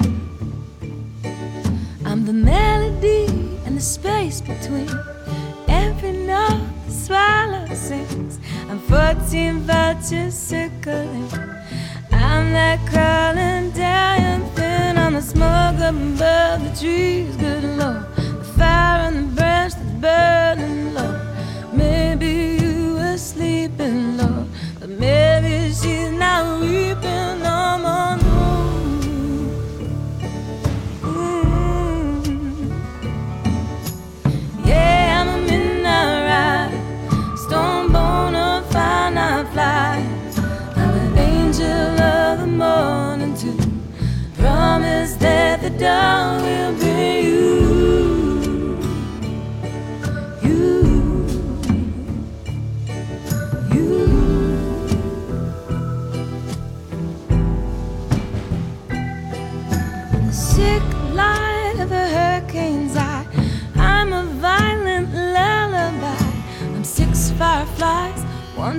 I'm the melody and the space between every note the swallow sings. I'm 14 vultures circling. I'm that crawling down thin on the smoke up above the trees. Good Lord, the fire on the branch that's burning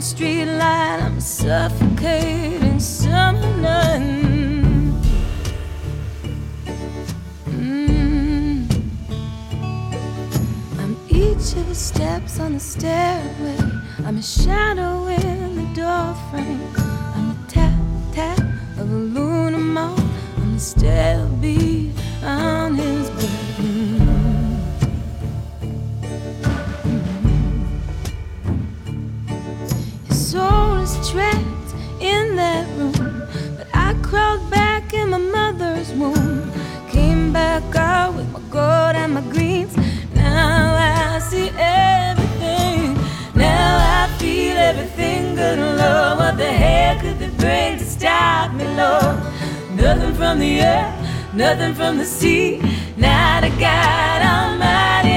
street light, I'm suffocating summer nun. Mm. I'm each of the steps on the stairway, I'm a shadow in the doorframe. I'm the tap, tap of a luna moth, I'm the stair beat. I'm from the earth, nothing from the sea, not a God Almighty.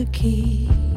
Another key.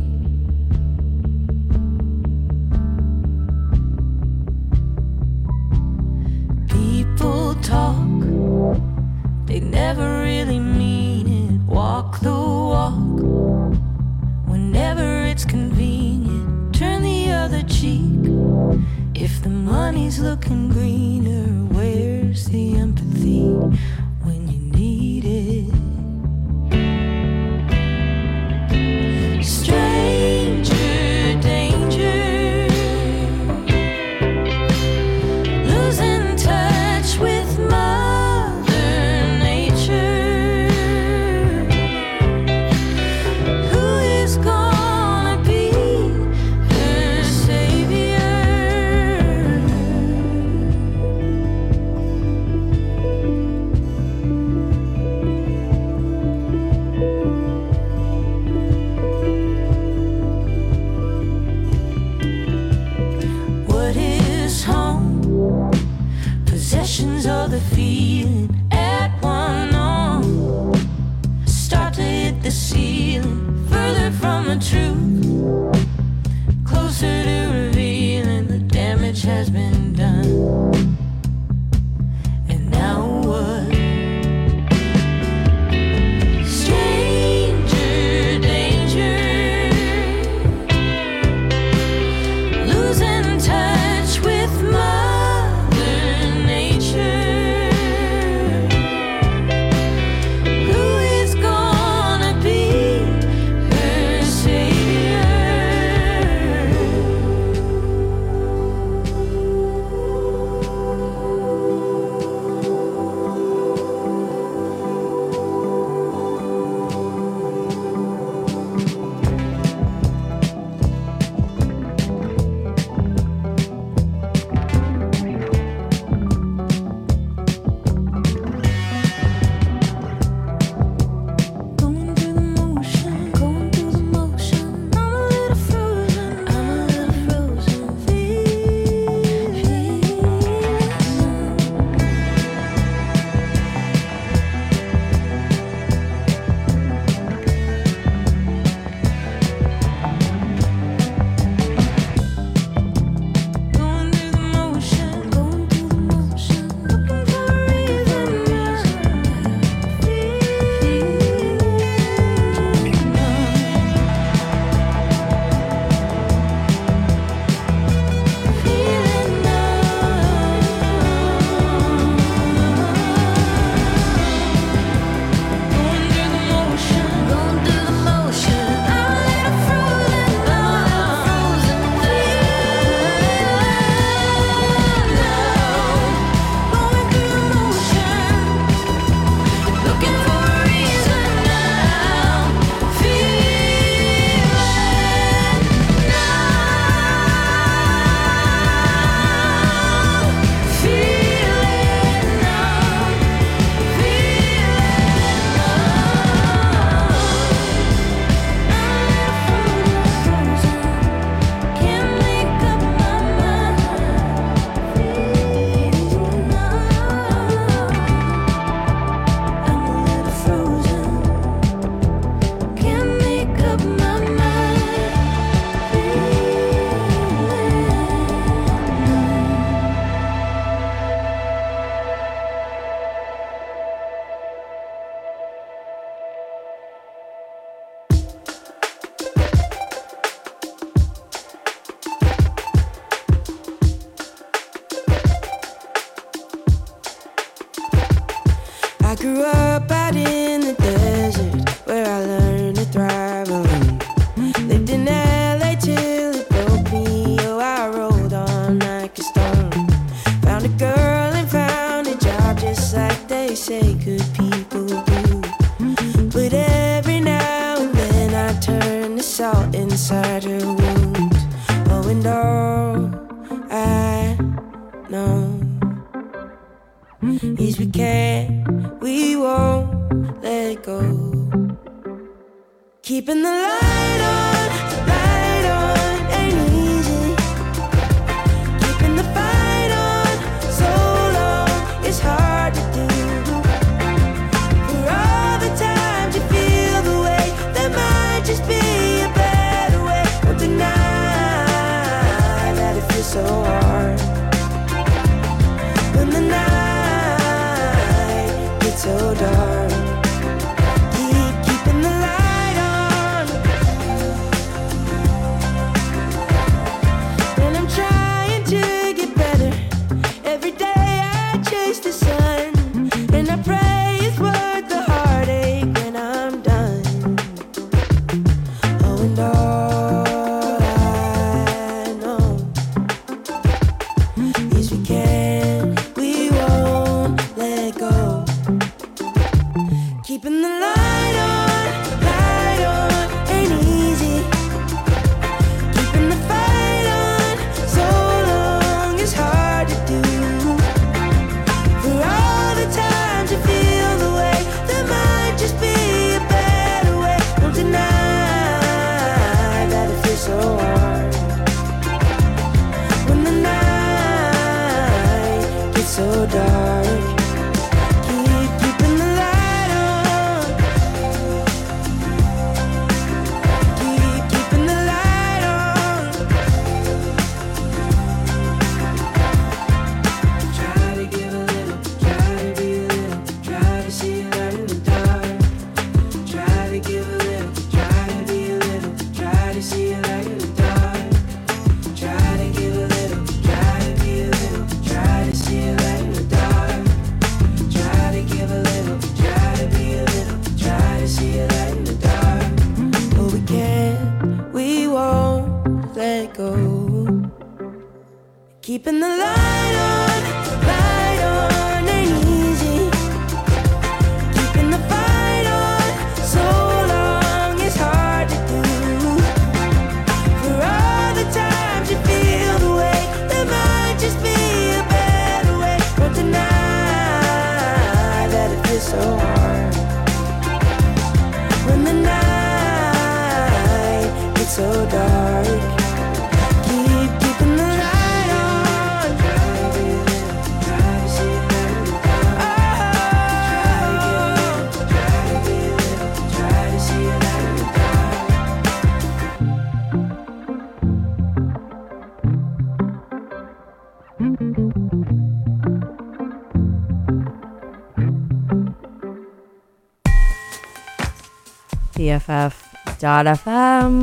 BFF.fm.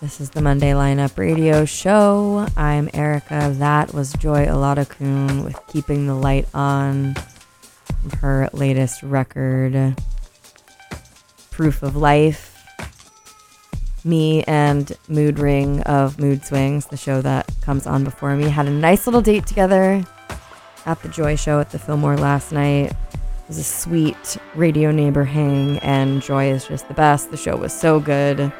This is the Monday Lineup Radio Show. I'm Erica. That was Joy Oladokun with Keeping the Light On her latest record, Proof of Life. Me and Mood Ring of Mood Swings, the show that comes on before me, had a nice little date together at the Joy Show at the Fillmore last night. Was a sweet radio neighbor hang, and Joy is just the best. The show was so good.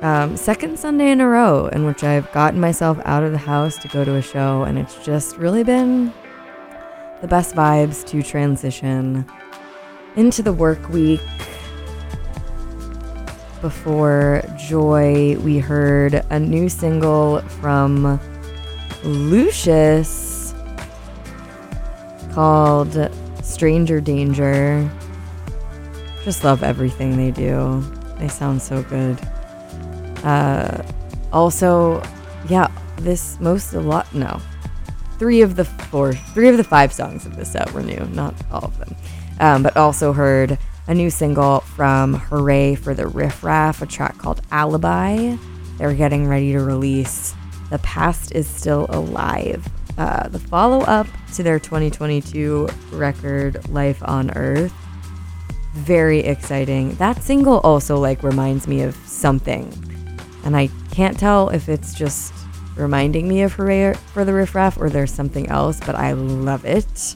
Um, second Sunday in a row in which I've gotten myself out of the house to go to a show, and it's just really been the best vibes to transition into the work week. Before Joy, we heard a new single from Lucius called Stranger Danger. Just love everything they do. They sound so good. Uh, also, yeah, this most a lot no, three of the four, three of the five songs of this set were new, not all of them. Um, but also heard a new single from Hurray for the Riff Raff, a track called Alibi. They're getting ready to release The Past is Still Alive, uh, the follow up to their 2022 record, Life on Earth. Very exciting. That single also like reminds me of something, and I can't tell if it's just reminding me of Hurray for the Riff Raff or there's something else, but I love it.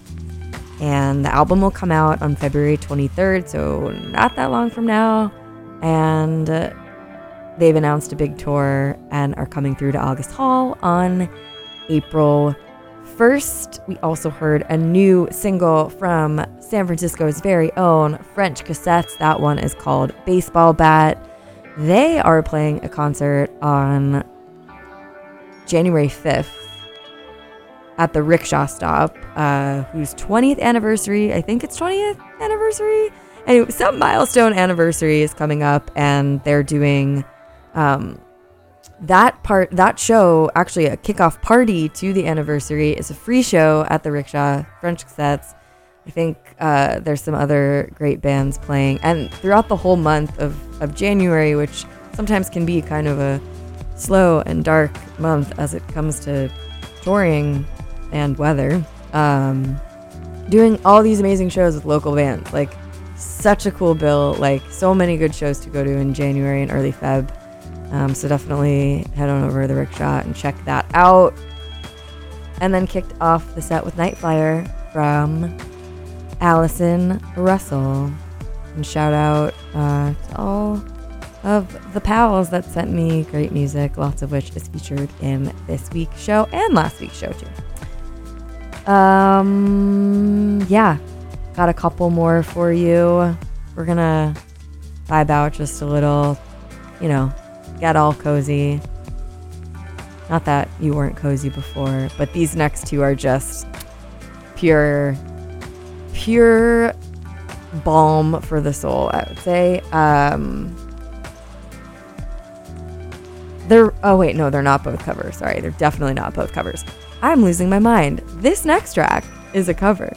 And the album will come out on February 23rd, so not that long from now. And uh, they've announced a big tour and are coming through to August Hall on April 1st. We also heard a new single from San Francisco's very own French Cassettes. That one is called Baseball Bat. They are playing a concert on January 5th at the rickshaw stop, uh, whose 20th anniversary, I think it's 20th anniversary. Anyway, some milestone anniversary is coming up, and they're doing um, that part, that show, actually a kickoff party to the anniversary, is a free show at the rickshaw, French sets I think uh, there's some other great bands playing, and throughout the whole month of, of January, which sometimes can be kind of a slow and dark month as it comes to touring and weather. Um, doing all these amazing shows with local bands, like such a cool bill, like so many good shows to go to in January and early Feb. Um, so definitely head on over to the Rickshaw and check that out. And then kicked off the set with Night Flyer from Allison Russell. And shout out uh, to all of the pals that sent me great music, lots of which is featured in this week's show and last week's show too. Um, yeah, got a couple more for you. We're gonna vibe out just a little, you know, get all cozy. Not that you weren't cozy before, but these next two are just pure, pure balm for the soul, I would say. Um, they're, oh wait, no, they're not both covers. Sorry, they're definitely not both covers. I'm losing my mind. This next track is a cover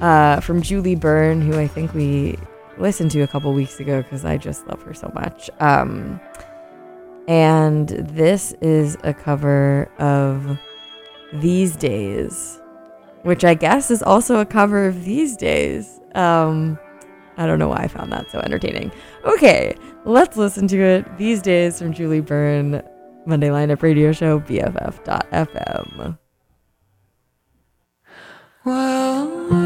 uh, from Julie Byrne, who I think we listened to a couple weeks ago because I just love her so much. Um, and this is a cover of These Days, which I guess is also a cover of These Days. Um, I don't know why I found that so entertaining. Okay, let's listen to it. These Days from Julie Byrne, Monday Lineup Radio Show, BFF.fm. Well,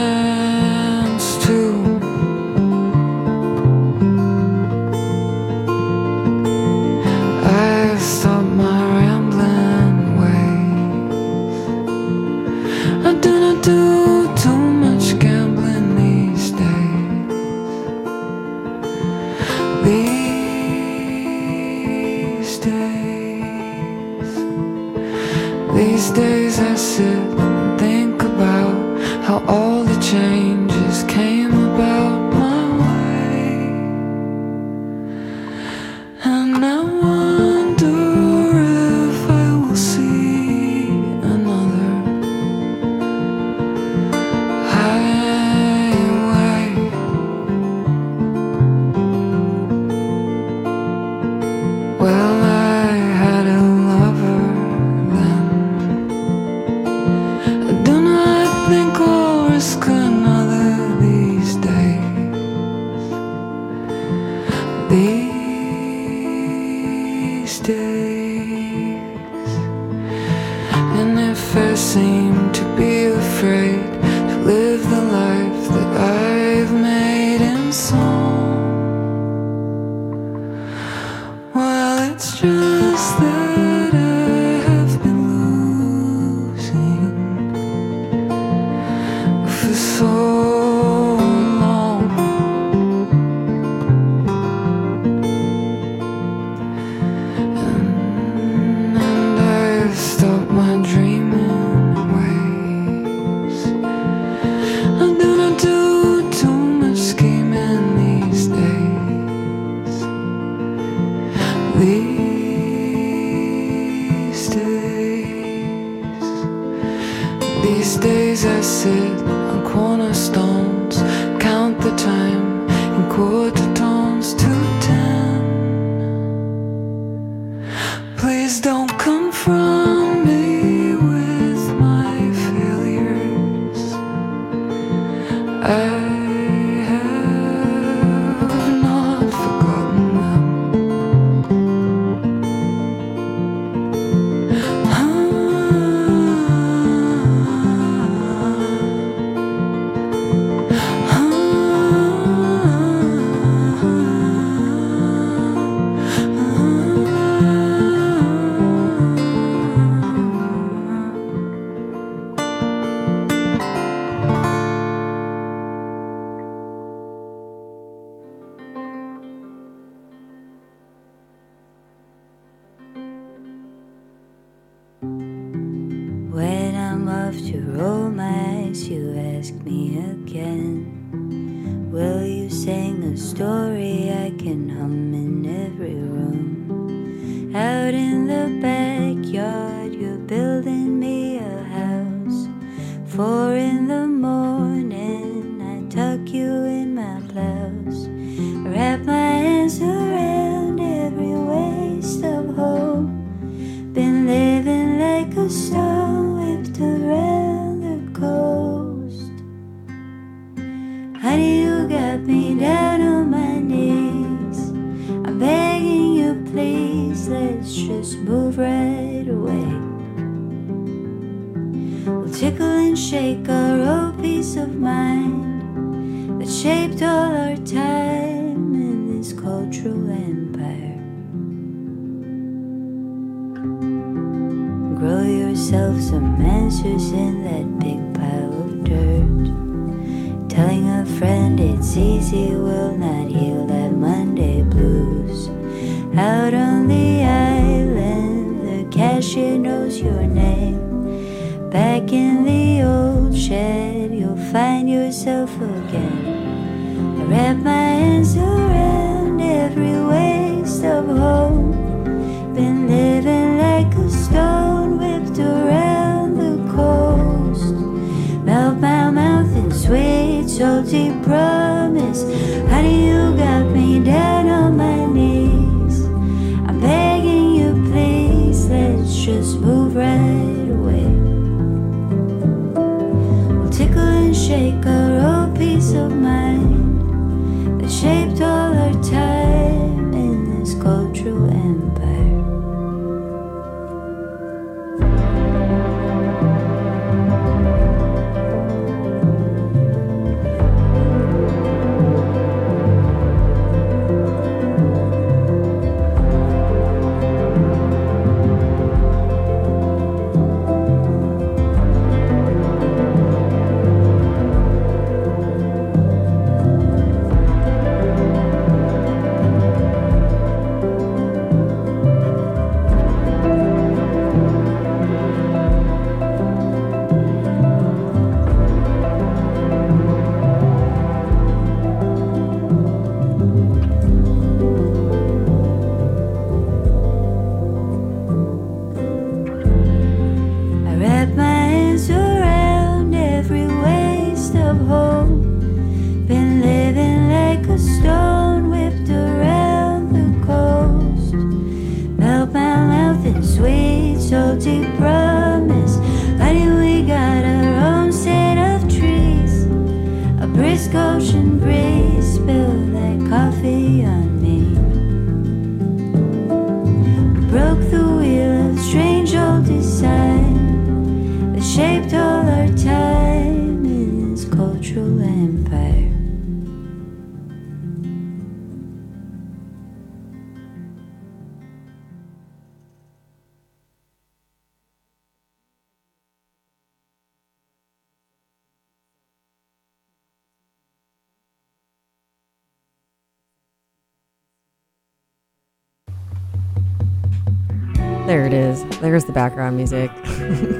There's the background music.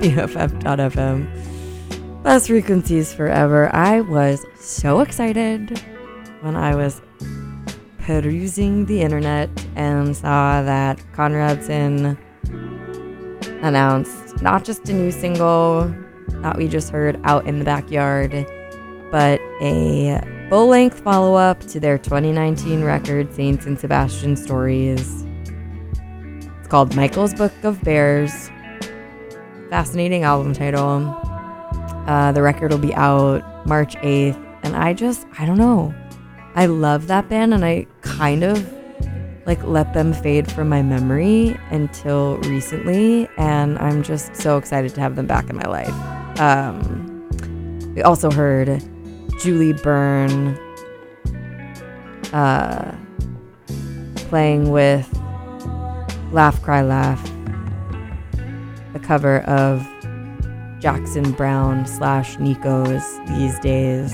BFF.FM. Best frequencies forever. I was so excited when I was perusing the internet and saw that Conradson announced not just a new single that we just heard out in the backyard, but a full length follow up to their 2019 record, Saints and Sebastian Stories called Michael's Book of Bears. Fascinating album title. Uh, the record will be out March 8th. And I just, I don't know. I love that band and I kind of like let them fade from my memory until recently. And I'm just so excited to have them back in my life. Um, we also heard Julie Byrne uh, playing with Laugh Cry Laugh, the cover of Jackson Browne slash Nico's these days.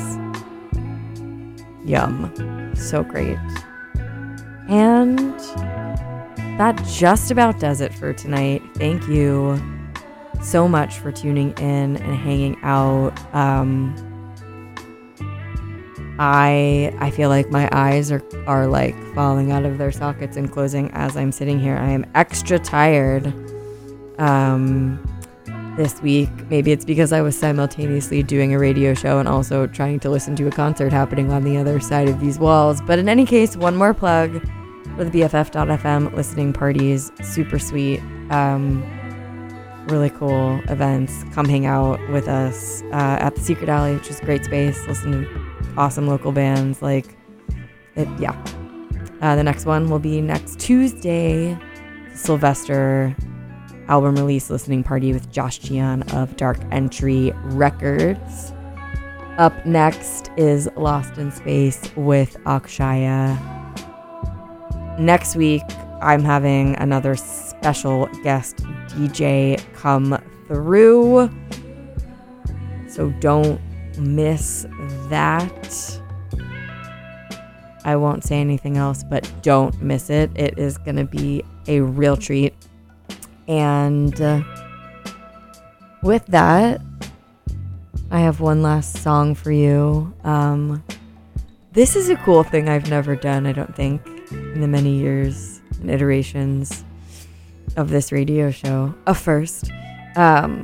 Yum. So great. And that just about does it for tonight. Thank you so much for tuning in and hanging out. Um, I I feel like my eyes are are like falling out of their sockets and closing as I'm sitting here. I am extra tired. Um, this week. Maybe it's because I was simultaneously doing a radio show and also trying to listen to a concert happening on the other side of these walls. But in any case, one more plug for the BFF.FM listening parties. Super sweet. Um, really cool events. Come hang out with us uh, at the Secret Alley, which is a great space. Listen to awesome local bands. Like, it, yeah. Uh, the next one will be next Tuesday, Sylvester album release listening party with Josh Cheon of Dark Entry Records. Up next is Lost in Space with Akshaya. Next week, I'm having another special guest DJ come through. So don't miss that. I won't say anything else, but don't miss it. It is going to be a real treat. And uh, with that, I have one last song for you. Um, this is a cool thing I've never done, I don't think, in the many years and iterations of this radio show. A first. Um,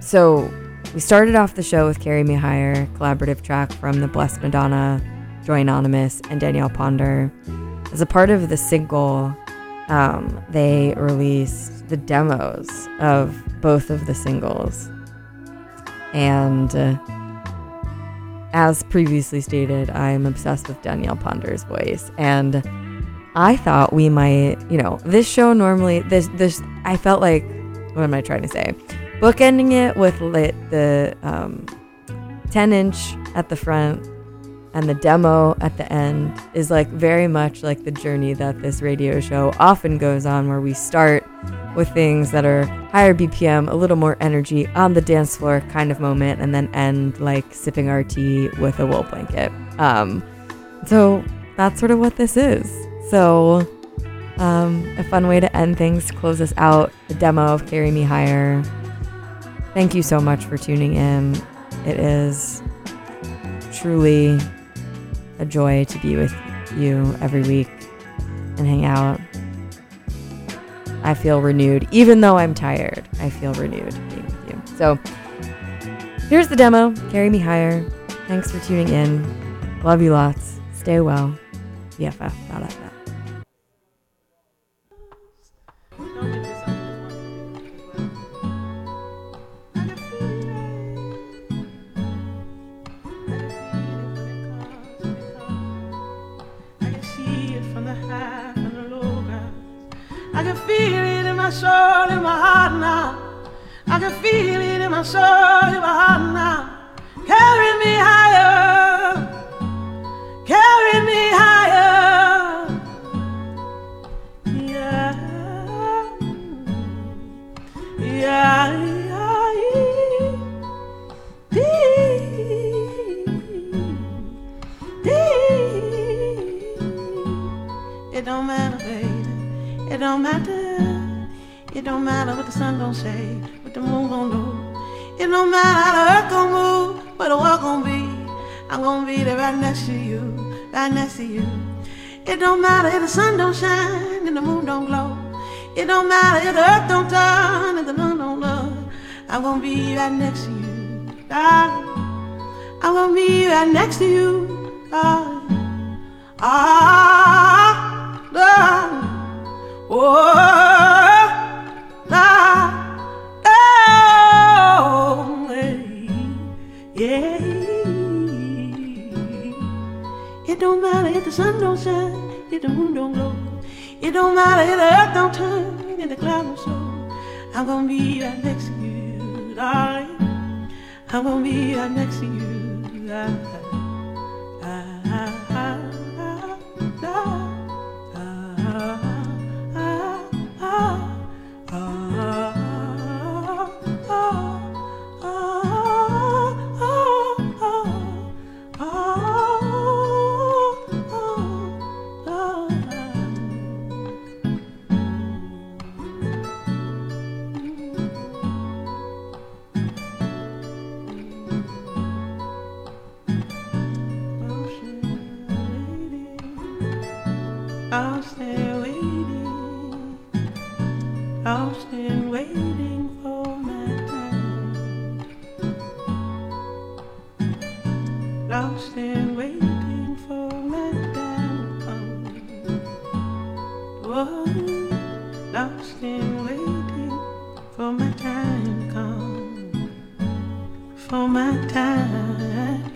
so we started off the show with Carry Me Higher, collaborative track from the Blessed Madonna, Joy Anonymous, and Danielle Ponder. As a part of the single, um, they released the demos of both of the singles. And uh, as previously stated, I'm obsessed with Danielle Ponder's voice. And I thought we might, you know, this show normally, this, this, I felt like, what am I trying to say? Bookending it with lit, the um, 10 inch at the front and the demo at the end is like very much like the journey that this radio show often goes on, where we start with things that are higher BPM, a little more energy on the dance floor kind of moment, and then end like sipping our tea with a wool blanket. Um, so that's sort of what this is. So, um, a fun way to end things, to close us out, the demo of Carry Me Higher. Thank you so much for tuning in. It is truly a joy to be with you every week and hang out. I feel renewed, even though I'm tired. I feel renewed being with you. So here's the demo. Carry me higher. Thanks for tuning in. Love you lots. Stay well. BFF.FM. my soul, in my heart now. I can feel it in my soul, in my heart now. Carry me higher, carry me higher. Yeah, yeah. It don't matter, baby. It don't matter. It don't matter what the sun gon' say, what the moon gon' do. It don't matter how the earth gon' move, where the world gon' be. I'm gon' be there right next to you, right next to you. It don't matter if the sun don't shine and the moon don't glow. It don't matter if the earth don't turn and the moon don't look. I'm gonna be right next to you, darling. I'm gonna be right next to you, darling. Ah, darling. Oh, darling. Oh. It don't matter if the sun don't shine, if the moon don't glow. It don't matter if the earth don't turn, if the clouds don't show. I'm gonna be right next to you, darling. I'm gonna be right next to you. I, For my time come. For my time.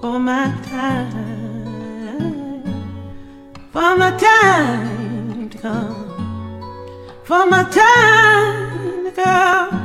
For my time for my time to come, for my time to come.